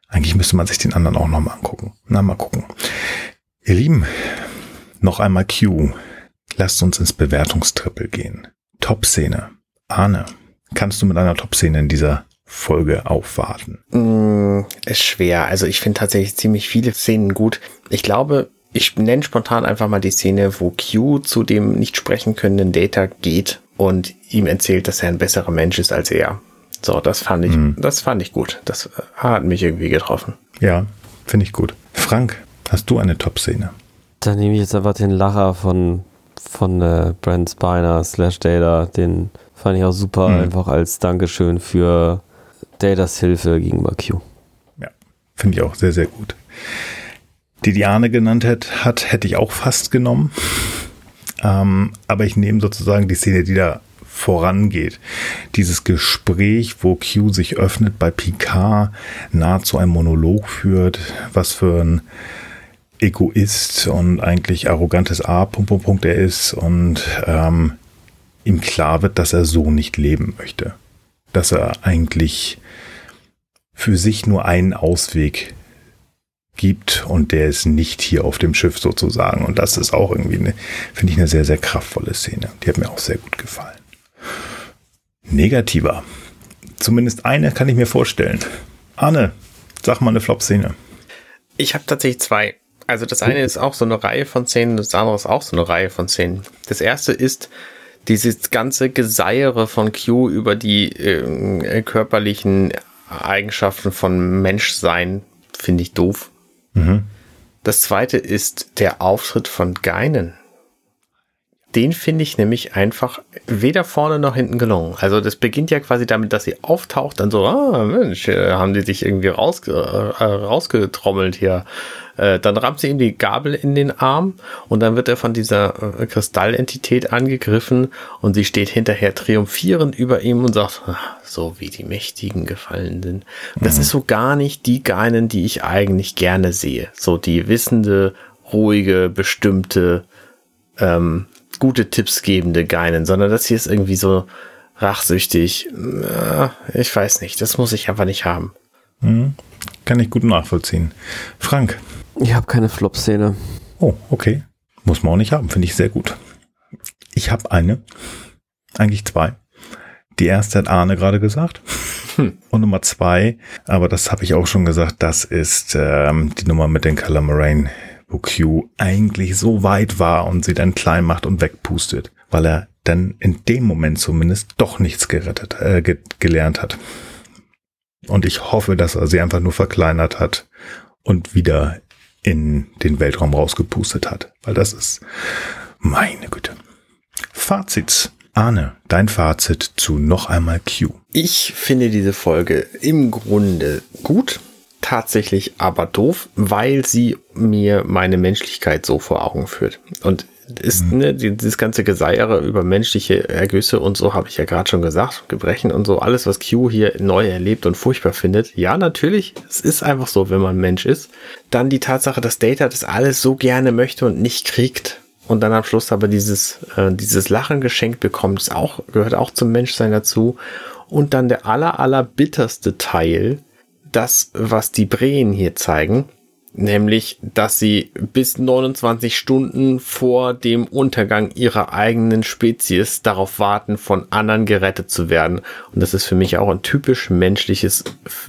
Eigentlich müsste man sich den anderen auch nochmal angucken. Na, mal gucken. Ihr Lieben, noch einmal Q. Lasst uns ins Bewertungstrippel gehen. Top-Szene. Arne, kannst du mit einer Top-Szene in dieser Folge aufwarten? Mm, ist schwer. Also ich finde tatsächlich ziemlich viele Szenen gut. Ich glaube, ich nenne spontan einfach mal die Szene, wo Q zu dem nicht sprechen können Data geht und ihm erzählt, dass er ein besserer Mensch ist als er. So, das fand ich, Mhm. das fand ich gut. Das äh, hat mich irgendwie getroffen. Ja, finde ich gut. Frank, hast du eine Top-Szene? Dann nehme ich jetzt einfach den Lacher von, von äh, Brent Spiner slash Data. Den fand ich auch super, Mhm. einfach als Dankeschön für Datas Hilfe gegenüber Q. Ja, finde ich auch sehr, sehr gut. Die Diane genannt hat, hat hätte ich auch fast genommen. Ähm, aber ich nehme sozusagen die Szene, die da vorangeht. Dieses Gespräch, wo Q sich öffnet bei Picard, nahezu ein Monolog führt, was für ein Egoist und eigentlich arrogantes A, Punkt, Punkt, Punkt er ist und ähm, ihm klar wird, dass er so nicht leben möchte. Dass er eigentlich für sich nur einen Ausweg gibt und der ist nicht hier auf dem Schiff sozusagen. Und das ist auch irgendwie eine, finde ich, eine sehr, sehr kraftvolle Szene. Die hat mir auch sehr gut gefallen. Negativer. Zumindest eine kann ich mir vorstellen. Anne, sag mal eine Flop-Szene. Ich habe tatsächlich zwei. Also das eine ist auch so eine Reihe von Szenen, das andere ist auch so eine Reihe von Szenen. Das erste ist dieses ganze Geseiere von Q über die äh, körperlichen Eigenschaften von Menschsein, finde ich doof. Mhm. Das zweite ist der Auftritt von Geinen. Den finde ich nämlich einfach weder vorne noch hinten gelungen. Also das beginnt ja quasi damit, dass sie auftaucht, dann so, ah Mensch, äh, haben die sich irgendwie rausge äh, rausgetrommelt hier. Äh, dann rammt sie ihm die Gabel in den Arm und dann wird er von dieser äh, Kristallentität angegriffen und sie steht hinterher triumphierend über ihm und sagt, ah, so wie die Mächtigen gefallen sind. Das ist so gar nicht die Geinen, die ich eigentlich gerne sehe. So die wissende, ruhige, bestimmte, ähm, gute Tipps gebende Geinen, sondern das hier ist irgendwie so rachsüchtig. Ich weiß nicht, das muss ich einfach nicht haben. Mhm. Kann ich gut nachvollziehen. Frank. Ich habe keine Flop-Szene. Oh, okay. Muss man auch nicht haben, finde ich sehr gut. Ich habe eine. Eigentlich zwei. Die erste hat Arne gerade gesagt. Und Nummer zwei, aber das habe ich auch schon gesagt, das ist ähm, die Nummer mit den Calamarain, wo Q eigentlich so weit war und sie dann klein macht und wegpustet, weil er dann in dem Moment zumindest doch nichts gerettet, äh, ge gelernt hat. Und ich hoffe, dass er sie einfach nur verkleinert hat und wieder in den Weltraum rausgepustet hat, weil das ist meine Güte. Fazit. Arne, dein Fazit zu noch einmal Q. Ich finde diese Folge im Grunde gut, tatsächlich aber doof, weil sie mir meine Menschlichkeit so vor Augen führt. Und ist, ne, dieses ganze Geseiere über menschliche Ergüsse und so habe ich ja gerade schon gesagt, Gebrechen und so, alles, was Q hier neu erlebt und furchtbar findet. Ja, natürlich, es ist einfach so, wenn man Mensch ist. Dann die Tatsache, dass Data das alles so gerne möchte und nicht kriegt. Und dann am Schluss aber dieses, äh, dieses Lachen geschenkt bekommt, ist auch, gehört auch zum Menschsein dazu. Und dann der aller, aller bitterste Teil, das, was die Breen hier zeigen, nämlich, dass sie bis 29 Stunden vor dem Untergang ihrer eigenen Spezies darauf warten, von anderen gerettet zu werden. Und das ist für mich auch ein typisch menschliches,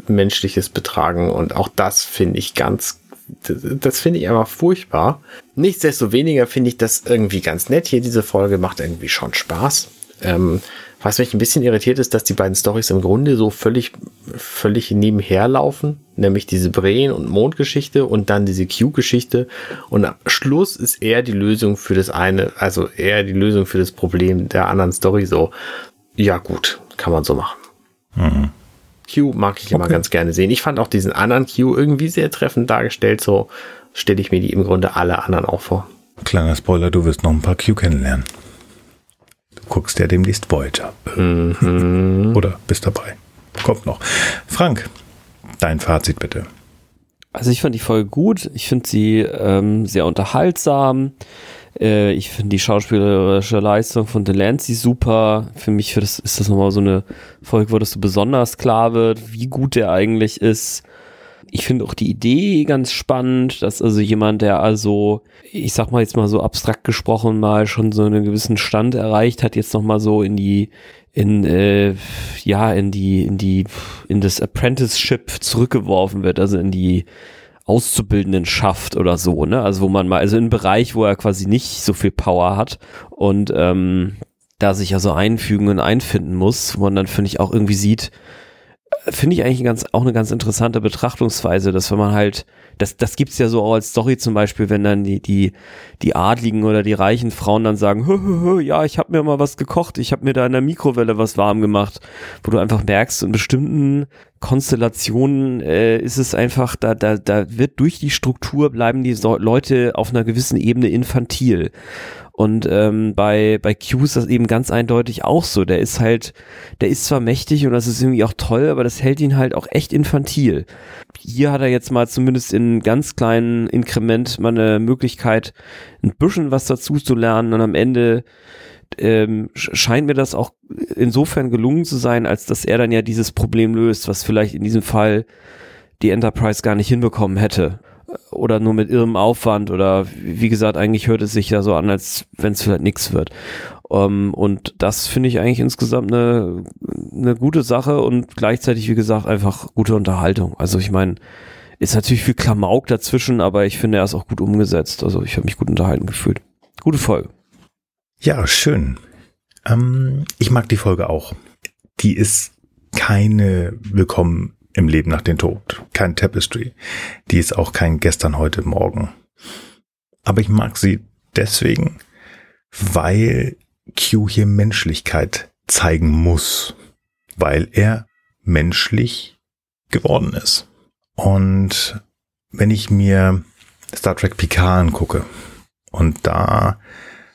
menschliches Betragen. Und auch das finde ich ganz, das, das finde ich einfach furchtbar. Nichtsdestoweniger finde ich das irgendwie ganz nett. Hier diese Folge macht irgendwie schon Spaß. Ähm, was mich ein bisschen irritiert ist, dass die beiden Stories im Grunde so völlig, völlig nebenher laufen, nämlich diese Breen- und Mondgeschichte und dann diese Q-Geschichte. Und am Schluss ist eher die Lösung für das eine, also eher die Lösung für das Problem der anderen Story so. Ja, gut, kann man so machen. Mhm. Q mag ich immer okay. ganz gerne sehen. Ich fand auch diesen anderen Q irgendwie sehr treffend dargestellt. So stelle ich mir die im Grunde alle anderen auch vor. Kleiner Spoiler, du wirst noch ein paar Q kennenlernen. Du guckst ja demnächst Voyager. Mhm. Oder bist dabei. Kommt noch. Frank, dein Fazit bitte. Also ich fand die Folge gut. Ich finde sie ähm, sehr unterhaltsam. Äh, ich finde die schauspielerische Leistung von Delancey super. Für mich für das, ist das nochmal so eine Folge, wo das so besonders klar wird, wie gut der eigentlich ist. Ich finde auch die Idee ganz spannend, dass also jemand, der also, ich sag mal jetzt mal so abstrakt gesprochen, mal schon so einen gewissen Stand erreicht hat, jetzt nochmal so in die, in, äh, ja, in die, in die, in das Apprenticeship zurückgeworfen wird, also in die, Auszubildenden schafft oder so, ne? Also wo man mal, also in einem Bereich, wo er quasi nicht so viel Power hat und ähm, da sich also einfügen und einfinden muss, wo man dann, finde ich, auch irgendwie sieht, finde ich eigentlich ganz, auch eine ganz interessante Betrachtungsweise, dass wenn man halt das, das gibt's ja so auch als Story zum Beispiel, wenn dann die, die, die Adligen oder die reichen Frauen dann sagen, hö, hö, hö, ja, ich habe mir mal was gekocht, ich habe mir da in der Mikrowelle was warm gemacht, wo du einfach merkst, in bestimmten Konstellationen äh, ist es einfach, da, da, da wird durch die Struktur bleiben die so Leute auf einer gewissen Ebene infantil. Und ähm, bei, bei Q ist das eben ganz eindeutig auch so. Der ist halt, der ist zwar mächtig und das ist irgendwie auch toll, aber das hält ihn halt auch echt infantil. Hier hat er jetzt mal zumindest in ganz kleinen Inkrement mal eine Möglichkeit, ein bisschen was dazu zu lernen und am Ende ähm, scheint mir das auch insofern gelungen zu sein, als dass er dann ja dieses Problem löst, was vielleicht in diesem Fall die Enterprise gar nicht hinbekommen hätte oder nur mit irrem Aufwand oder wie gesagt, eigentlich hört es sich ja so an, als wenn es vielleicht nichts wird. Um, ähm, und das finde ich eigentlich insgesamt eine, eine gute Sache und gleichzeitig, wie gesagt, einfach gute Unterhaltung. Also ich meine, ist natürlich viel Klamauk dazwischen, aber ich finde, er ist auch gut umgesetzt. Also ich habe mich gut unterhalten gefühlt. Gute Folge. Ja, schön. Ähm, ich mag die Folge auch. Die ist keine Willkommen im Leben nach dem Tod. Kein Tapestry. Die ist auch kein gestern, heute, morgen. Aber ich mag sie deswegen, weil Q hier Menschlichkeit zeigen muss. Weil er menschlich geworden ist. Und wenn ich mir Star Trek Picard angucke und da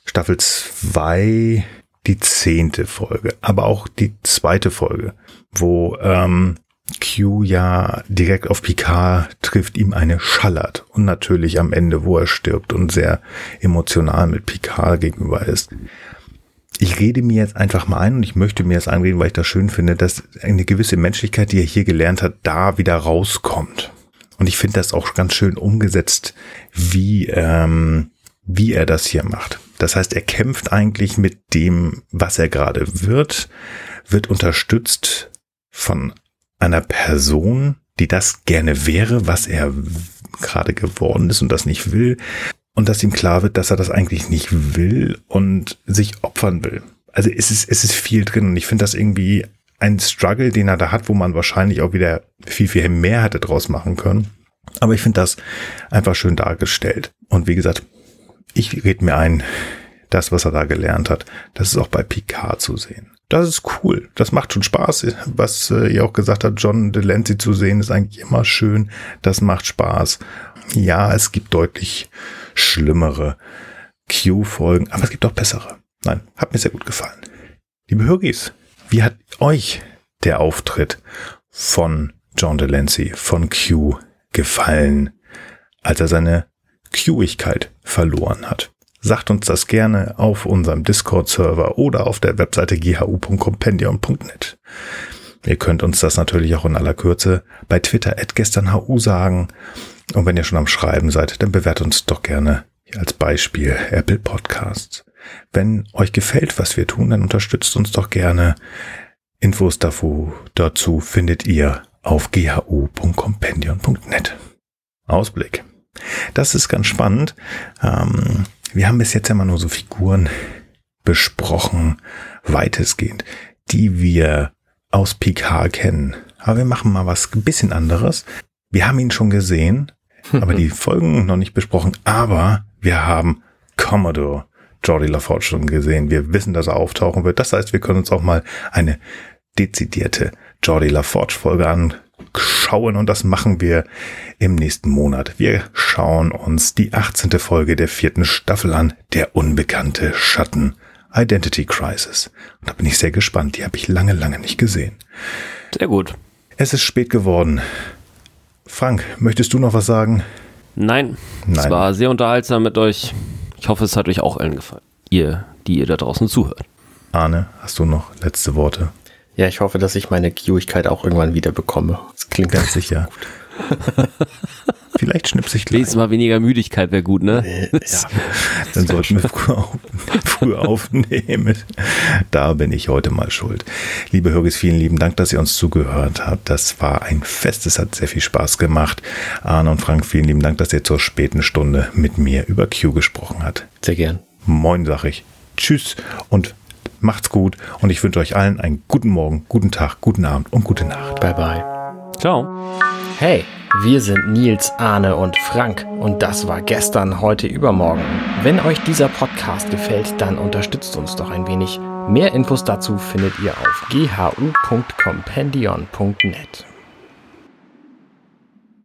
Staffel 2 die zehnte Folge, aber auch die zweite Folge, wo ähm, Q ja direkt auf Picard trifft, ihm eine schallert und natürlich am Ende, wo er stirbt und sehr emotional mit Picard gegenüber ist. Ich rede mir jetzt einfach mal ein und ich möchte mir jetzt einreden, weil ich das schön finde, dass eine gewisse Menschlichkeit, die er hier gelernt hat, da wieder rauskommt. Und ich finde das auch ganz schön umgesetzt, wie, ähm, wie er das hier macht. Das heißt, er kämpft eigentlich mit dem, was er gerade wird, wird unterstützt von einer Person, die das gerne wäre, was er gerade geworden ist und das nicht will. Und dass ihm klar wird, dass er das eigentlich nicht will und sich opfern will. Also es ist, es ist viel drin und ich finde das irgendwie ein Struggle, den er da hat, wo man wahrscheinlich auch wieder viel, viel mehr hätte draus machen können. Aber ich finde das einfach schön dargestellt. Und wie gesagt, ich rede mir ein, das, was er da gelernt hat, das ist auch bei Picard zu sehen das ist cool. Das macht schon Spaß. Was äh, ihr auch gesagt habt, John Delancey zu sehen, ist eigentlich immer schön. Das macht Spaß. Ja, es gibt deutlich schlimmere Q-Folgen, aber es gibt auch bessere. Nein, hat mir sehr gut gefallen. Liebe Höris, wie hat euch der Auftritt von John Delancey, von Q gefallen, als er seine Q-igkeit verloren hat? Sagt uns das gerne auf unserem Discord-Server oder auf der Webseite ghu.compendium.net. Ihr könnt uns das natürlich auch in aller Kürze bei Twitter at gesternhu sagen. Und wenn ihr schon am Schreiben seid, dann bewertet uns doch gerne als Beispiel Apple Podcasts. Wenn euch gefällt, was wir tun, dann unterstützt uns doch gerne. Infos dazu, findet ihr auf ghu.compendion.net. Ausblick. Das ist ganz spannend. Ähm, wir haben bis jetzt immer nur so Figuren, besprochen, weitestgehend, die wir aus Picard kennen. Aber wir machen mal was ein bisschen anderes. Wir haben ihn schon gesehen, aber die Folgen noch nicht besprochen. Aber wir haben Commodore Jordi LaForge schon gesehen. Wir wissen, dass er auftauchen wird. Das heißt, wir können uns auch mal eine dezidierte Jordi LaForge Folge anschauen und das machen wir im nächsten Monat. Wir schauen uns die 18. Folge der vierten Staffel an, der unbekannte Schatten. Identity Crisis. Und da bin ich sehr gespannt. Die habe ich lange, lange nicht gesehen. Sehr gut. Es ist spät geworden. Frank, möchtest du noch was sagen? Nein, Nein. es war sehr unterhaltsam mit euch. Ich hoffe, es hat euch auch allen gefallen. Ihr, die ihr da draußen zuhört. Arne, hast du noch letzte Worte? Ja, ich hoffe, dass ich meine Giewigkeit auch irgendwann wieder bekomme. Das klingt Ganz sicher. Vielleicht schnipse ich gleich. Nächstes Mal weniger Müdigkeit wäre gut, ne? Ja. Dann sollten wir früher, auf, früher aufnehmen. Da bin ich heute mal schuld. Liebe Hörgis, vielen lieben Dank, dass ihr uns zugehört habt. Das war ein Fest. Es hat sehr viel Spaß gemacht. Arne und Frank, vielen lieben Dank, dass ihr zur späten Stunde mit mir über Q gesprochen habt. Sehr gern. Moin, sag ich. Tschüss und macht's gut. Und ich wünsche euch allen einen guten Morgen, guten Tag, guten Abend und gute Nacht. Bye bye. Ciao. Hey, wir sind Nils, Arne und Frank und das war gestern, heute, übermorgen. Wenn euch dieser Podcast gefällt, dann unterstützt uns doch ein wenig. Mehr Infos dazu findet ihr auf ghu.compendion.net.